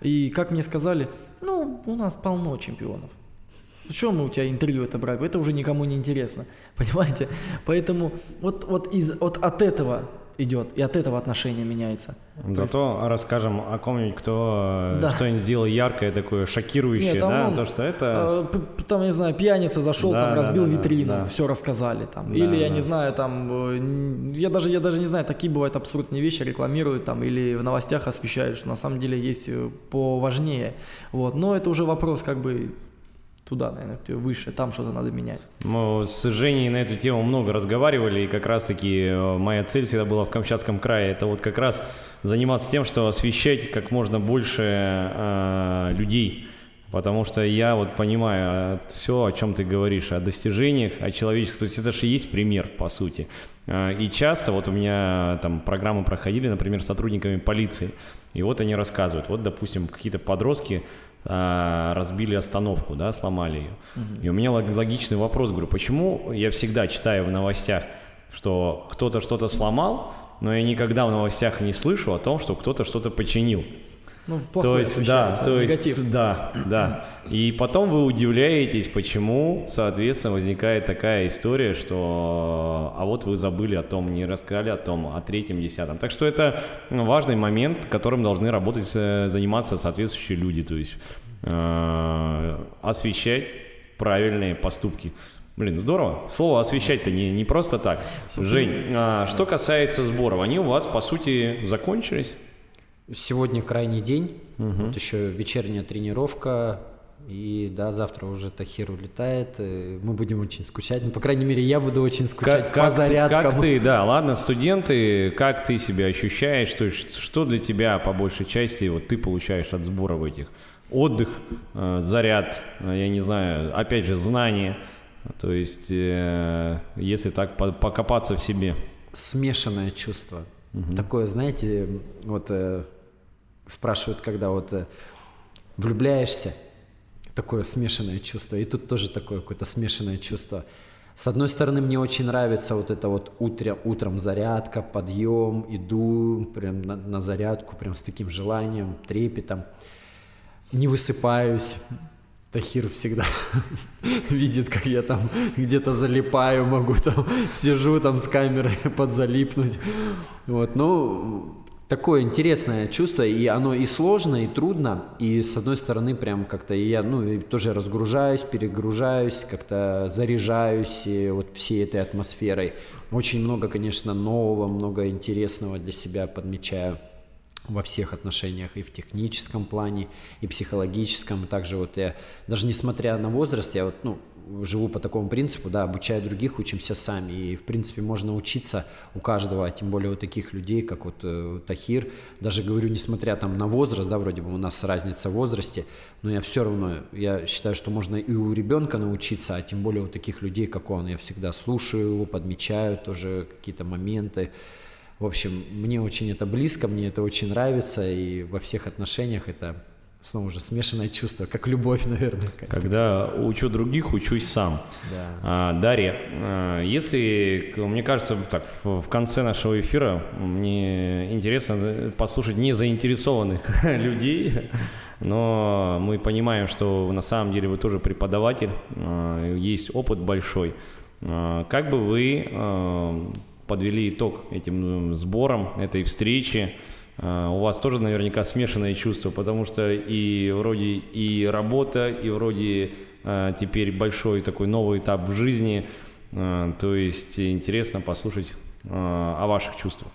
И как мне сказали, ну, у нас полно чемпионов. Что мы у тебя интервью это брать? Это уже никому не интересно, (laughs) понимаете? Поэтому вот, вот, из, вот от этого идет, и от этого отношение меняется. Зато есть... расскажем о ком-нибудь, кто да. что-нибудь сделал яркое, такое шокирующее, Нет, там да, он, то, что это... Э, там, не знаю, пьяница зашел, да, там, разбил да, витрину, да. все рассказали там. Да, или, я да. не знаю, там, э, я даже, я даже не знаю, такие бывают абсурдные вещи рекламируют там, или в новостях освещают, что на самом деле есть э, поважнее. Вот, но это уже вопрос, как бы, туда, наверное, выше, там что-то надо менять. Мы с Женей на эту тему много разговаривали, и как раз-таки э, моя цель всегда была в Камчатском крае, это вот как раз заниматься тем, что освещать как можно больше э, людей, потому что я вот понимаю а, все, о чем ты говоришь, о достижениях, о человечестве, то есть это же есть пример, по сути. Э, и часто вот у меня там программы проходили, например, с сотрудниками полиции, и вот они рассказывают, вот, допустим, какие-то подростки а, разбили остановку, да, сломали ее. Угу. И у меня логичный вопрос, говорю, почему я всегда читаю в новостях, что кто-то что-то сломал, но я никогда в новостях не слышу о том, что кто-то что-то починил. Ну, то есть, да, то негатив. есть, да, да. И потом вы удивляетесь, почему, соответственно, возникает такая история, что, а вот вы забыли о том, не рассказали о том, о третьем, десятом. Так что это важный момент, которым должны работать, заниматься соответствующие люди, то есть э, освещать правильные поступки. Блин, здорово. Слово освещать-то не, не просто так. Жень, а, что касается сборов, они у вас, по сути, закончились? Сегодня крайний день, угу. вот еще вечерняя тренировка, и да, завтра уже Тахир улетает, мы будем очень скучать, ну, по крайней мере, я буду очень скучать как, по как, зарядкам. Как ты, да, ладно, студенты, как ты себя ощущаешь, то есть что для тебя по большей части вот ты получаешь от сборов этих? Отдых, э, заряд, э, я не знаю, опять же, знания, то есть, э, если так покопаться в себе. Смешанное чувство Угу. Такое, знаете, вот э, спрашивают, когда вот э, влюбляешься, такое смешанное чувство. И тут тоже такое какое-то смешанное чувство. С одной стороны, мне очень нравится вот это вот утро, утром зарядка, подъем, иду прям на, на зарядку, прям с таким желанием, трепетом. Не высыпаюсь. Тахир всегда (laughs) видит, как я там где-то залипаю, могу там, (laughs) сижу там с камерой подзалипнуть. Вот, ну, такое интересное чувство, и оно и сложно, и трудно, и с одной стороны прям как-то я, ну, тоже разгружаюсь, перегружаюсь, как-то заряжаюсь и вот всей этой атмосферой. Очень много, конечно, нового, много интересного для себя подмечаю во всех отношениях, и в техническом плане, и психологическом. И также вот я, даже несмотря на возраст, я вот, ну, живу по такому принципу, да, обучая других, учимся сами. И, в принципе, можно учиться у каждого, а тем более у таких людей, как вот э, Тахир. Даже говорю, несмотря там на возраст, да, вроде бы у нас разница в возрасте, но я все равно, я считаю, что можно и у ребенка научиться, а тем более у таких людей, как он. Я всегда слушаю его, подмечаю тоже какие-то моменты. В общем, мне очень это близко, мне это очень нравится, и во всех отношениях это снова же смешанное чувство, как любовь, (laughs) наверное. Когда учу других, учусь сам. Да. А, Дарья, а, если, мне кажется, так, в конце нашего эфира мне интересно послушать незаинтересованных (laughs) людей, но мы понимаем, что на самом деле вы тоже преподаватель, а, есть опыт большой. А, как бы вы подвели итог этим сборам, этой встречи? А, у вас тоже наверняка смешанные чувства, потому что и вроде и работа, и вроде а, теперь большой такой новый этап в жизни. А, то есть интересно послушать о ваших чувствах.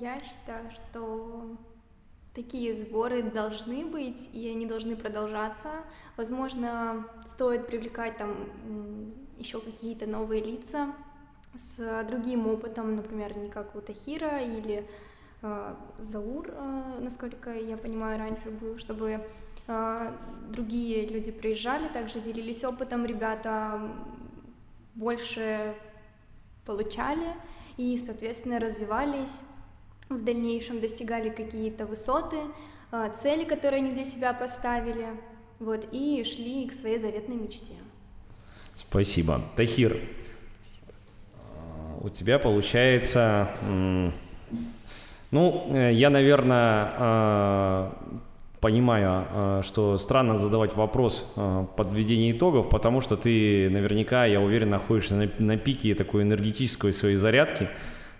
Я считаю, что такие сборы должны быть, и они должны продолжаться. Возможно, стоит привлекать там еще какие-то новые лица, с другим опытом, например, не как у Тахира или э, Заур, э, насколько я понимаю, раньше был, чтобы э, другие люди приезжали, также делились опытом, ребята больше получали и, соответственно, развивались в дальнейшем, достигали какие-то высоты, э, цели, которые они для себя поставили, вот, и шли к своей заветной мечте. Спасибо. Тахир, у тебя получается, ну, э, я, наверное, э, понимаю, э, что странно задавать вопрос подведения итогов, потому что ты наверняка, я уверен, находишься на, на пике такой энергетической своей зарядки.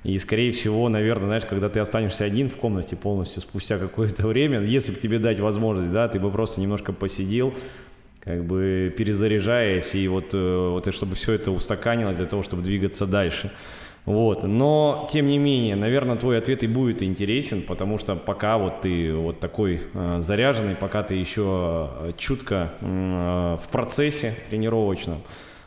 И, скорее всего, наверное, знаешь, когда ты останешься один в комнате полностью спустя какое-то время, если бы тебе дать возможность, да, ты бы просто немножко посидел, как бы перезаряжаясь, и вот, э, вот чтобы все это устаканилось для того, чтобы двигаться дальше. Вот. Но, тем не менее, наверное, твой ответ и будет интересен, потому что пока вот ты вот такой э, заряженный, пока ты еще э, чутко э, в процессе тренировочном,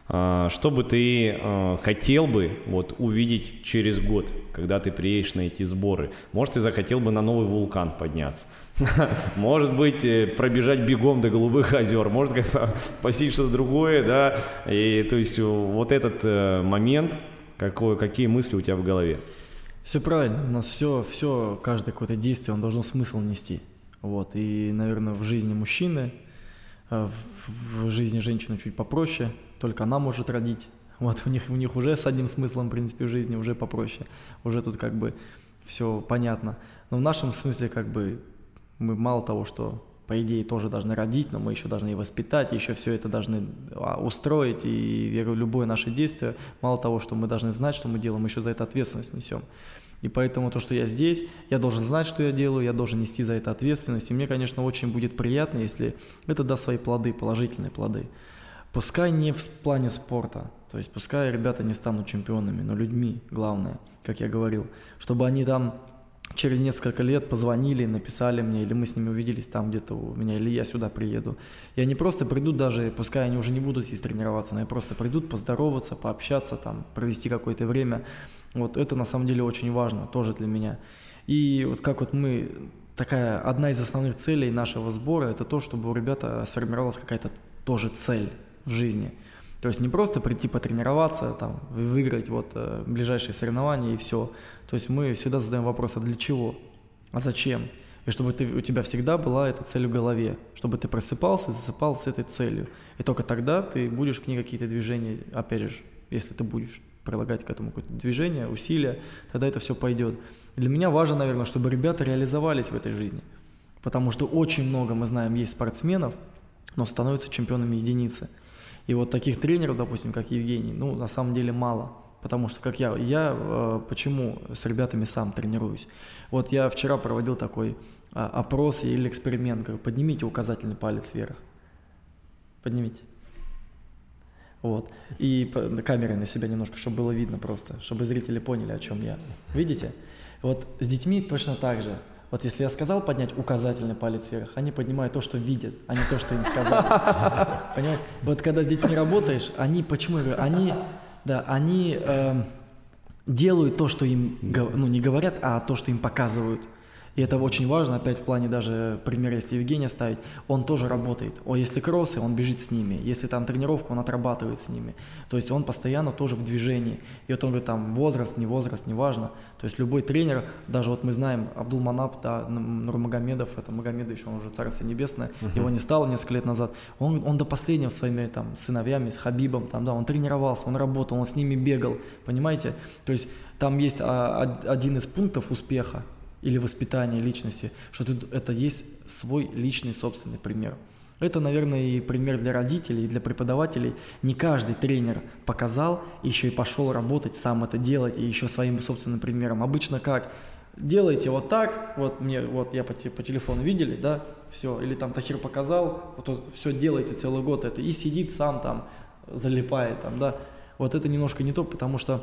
э, что бы ты э, хотел бы вот увидеть через год, когда ты приедешь на эти сборы? Может, ты захотел бы на новый вулкан подняться? (laughs) Может быть, э, пробежать бегом до Голубых озер, может (laughs) посетить что-то другое, да, и то есть вот этот э, момент, какой, какие мысли у тебя в голове? Все правильно, у нас все, все, каждое какое-то действие, он должен смысл нести, вот, и, наверное, в жизни мужчины, э, в жизни женщины чуть попроще, только она может родить, (laughs) вот, у них, у них уже с одним смыслом, в принципе, в жизни уже попроще, уже тут как бы все понятно, но в нашем смысле как бы мы мало того, что по идее тоже должны родить, но мы еще должны и воспитать, еще все это должны а, устроить, и я любое наше действие, мало того, что мы должны знать, что мы делаем, мы еще за это ответственность несем. И поэтому то, что я здесь, я должен знать, что я делаю, я должен нести за это ответственность. И мне, конечно, очень будет приятно, если это даст свои плоды, положительные плоды. Пускай не в плане спорта, то есть пускай ребята не станут чемпионами, но людьми, главное, как я говорил, чтобы они там через несколько лет позвонили, написали мне, или мы с ними увиделись там где-то у меня, или я сюда приеду. И они просто придут даже, пускай они уже не будут здесь тренироваться, но они просто придут поздороваться, пообщаться, там, провести какое-то время. Вот это на самом деле очень важно тоже для меня. И вот как вот мы, такая одна из основных целей нашего сбора, это то, чтобы у ребята сформировалась какая-то тоже цель в жизни – То есть не просто прийти потренироваться, там, выиграть вот э, ближайшие соревнования и все. То есть мы всегда задаем вопрос, а для чего? А зачем? И чтобы ты, у тебя всегда была эта цель в голове, чтобы ты просыпался, засыпал с этой целью. И только тогда ты будешь к ней какие-то движения, опять же, если ты будешь прилагать к этому какое-то движение, усилия, тогда это все пойдет. Для меня важно, наверное, чтобы ребята реализовались в этой жизни. Потому что очень много, мы знаем, есть спортсменов, но становятся чемпионами единицы. И вот таких тренеров, допустим, как Евгений, ну, на самом деле мало. Потому что, как я, я э, почему с ребятами сам тренируюсь? Вот я вчера проводил такой э, опрос или эксперимент. Говорю, поднимите указательный палец вверх. Поднимите. Вот. И камерой на себя немножко, чтобы было видно просто, чтобы зрители поняли, о чем я. Видите? Вот с детьми точно так же. Вот если я сказал поднять указательный палец вверх, они поднимают то, что видят, а не то, что им сказали. (laughs) Понимаете? Вот когда с детьми работаешь, они, почему я они да, они э, делают то, что им, ну, не говорят, а то, что им показывают. И это очень важно, опять в плане даже примера, если Евгения ставить, он тоже работает. О, если кроссы, он бежит с ними. Если там тренировка, он отрабатывает с ними. То есть он постоянно тоже в движении. И вот он говорит, там, возраст, не возраст, неважно. То есть любой тренер, даже вот мы знаем, Абдул Манап, да, Нурмагомедов, это Магомедович, он уже Царство Небесное, uh-huh. его не стало несколько лет назад. Он, он до последнего своими там сыновьями, с Хабибом, там, да, он тренировался, он работал, он с ними бегал, понимаете? То есть там есть а, один из пунктов успеха, или воспитание личности, что это есть свой личный собственный пример. Это, наверное, и пример для родителей, и для преподавателей. Не каждый тренер показал, еще и пошел работать, сам это делать, и еще своим собственным примером. Обычно как? Делайте вот так, вот мне, вот я по, по телефону видели, да, все, или там Тахир показал, вот все делайте целый год это, и сидит сам там, залипает там, да. Вот это немножко не то, потому что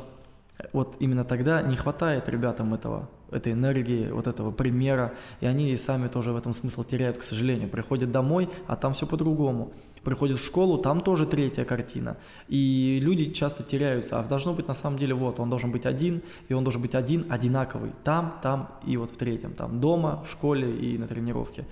вот именно тогда не хватает ребятам этого, этой энергии, вот этого примера, и они сами тоже в этом смысл теряют, к сожалению. Приходят домой, а там все по-другому. Приходят в школу, там тоже третья картина. И люди часто теряются, а должно быть на самом деле вот, он должен быть один, и он должен быть один одинаковый. Там, там и вот в третьем, там дома, в школе и на тренировке.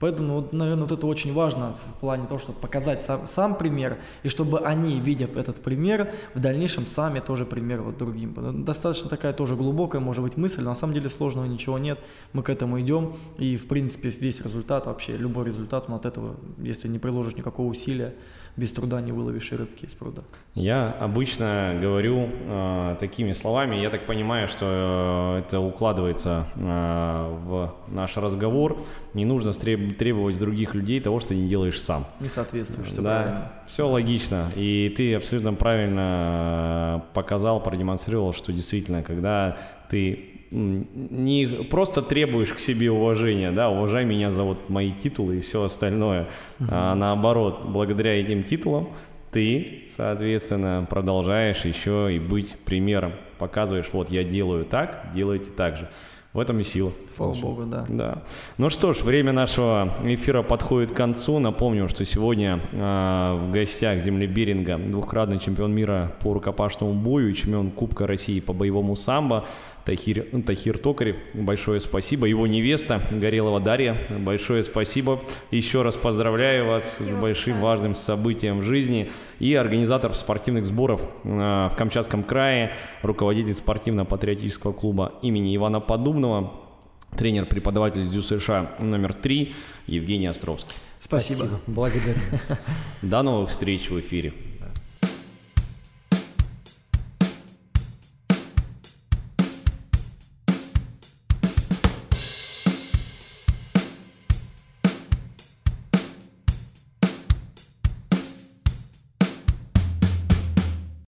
Поэтому, наверное, вот это очень важно в плане того, чтобы показать сам, сам пример, и чтобы они, видя этот пример, в дальнейшем сами тоже пример вот другим. Достаточно такая тоже глубокая, может быть, мысль, на самом деле сложного ничего нет, мы к этому идем, и, в принципе, весь результат, вообще любой результат, он от этого, если не приложишь никакого усилия, без труда не выловишь и рыбки из пруда. Я обычно говорю э, такими словами, я так понимаю, что э, это укладывается э, в наш разговор. Не нужно требовать с других людей того, что не делаешь сам. Не соответствуешь, все да, правильно. Все логично. И ты абсолютно правильно э, показал, продемонстрировал, что действительно, когда ты не просто требуешь к себе уважения, да, уважай меня за вот мои титулы и все остальное, uh-huh. а наоборот, благодаря этим титулам ты, соответственно, продолжаешь еще и быть примером, показываешь, вот я делаю так, делайте так же. В этом и сила. Слава богу, да. Да. Ну что ж, время нашего эфира подходит к концу. Напомню, что сегодня э, в гостях Земли Беринга двухкратный чемпион мира по рукопашному бою и чемпион Кубка России по боевому самбо Тахир, Тахир Токарев, большое спасибо. Его невеста Горелова Дарья, большое спасибо. Еще раз поздравляю вас спасибо. с большим важным событием в жизни. И организатор спортивных сборов э, в Камчатском крае, руководитель спортивно-патриотического клуба имени Ивана Подубного, тренер-преподаватель ДЮСШ США номер 3 Евгений Островский. Спасибо. Спасибо. Благодарю вас. До новых встреч в эфире.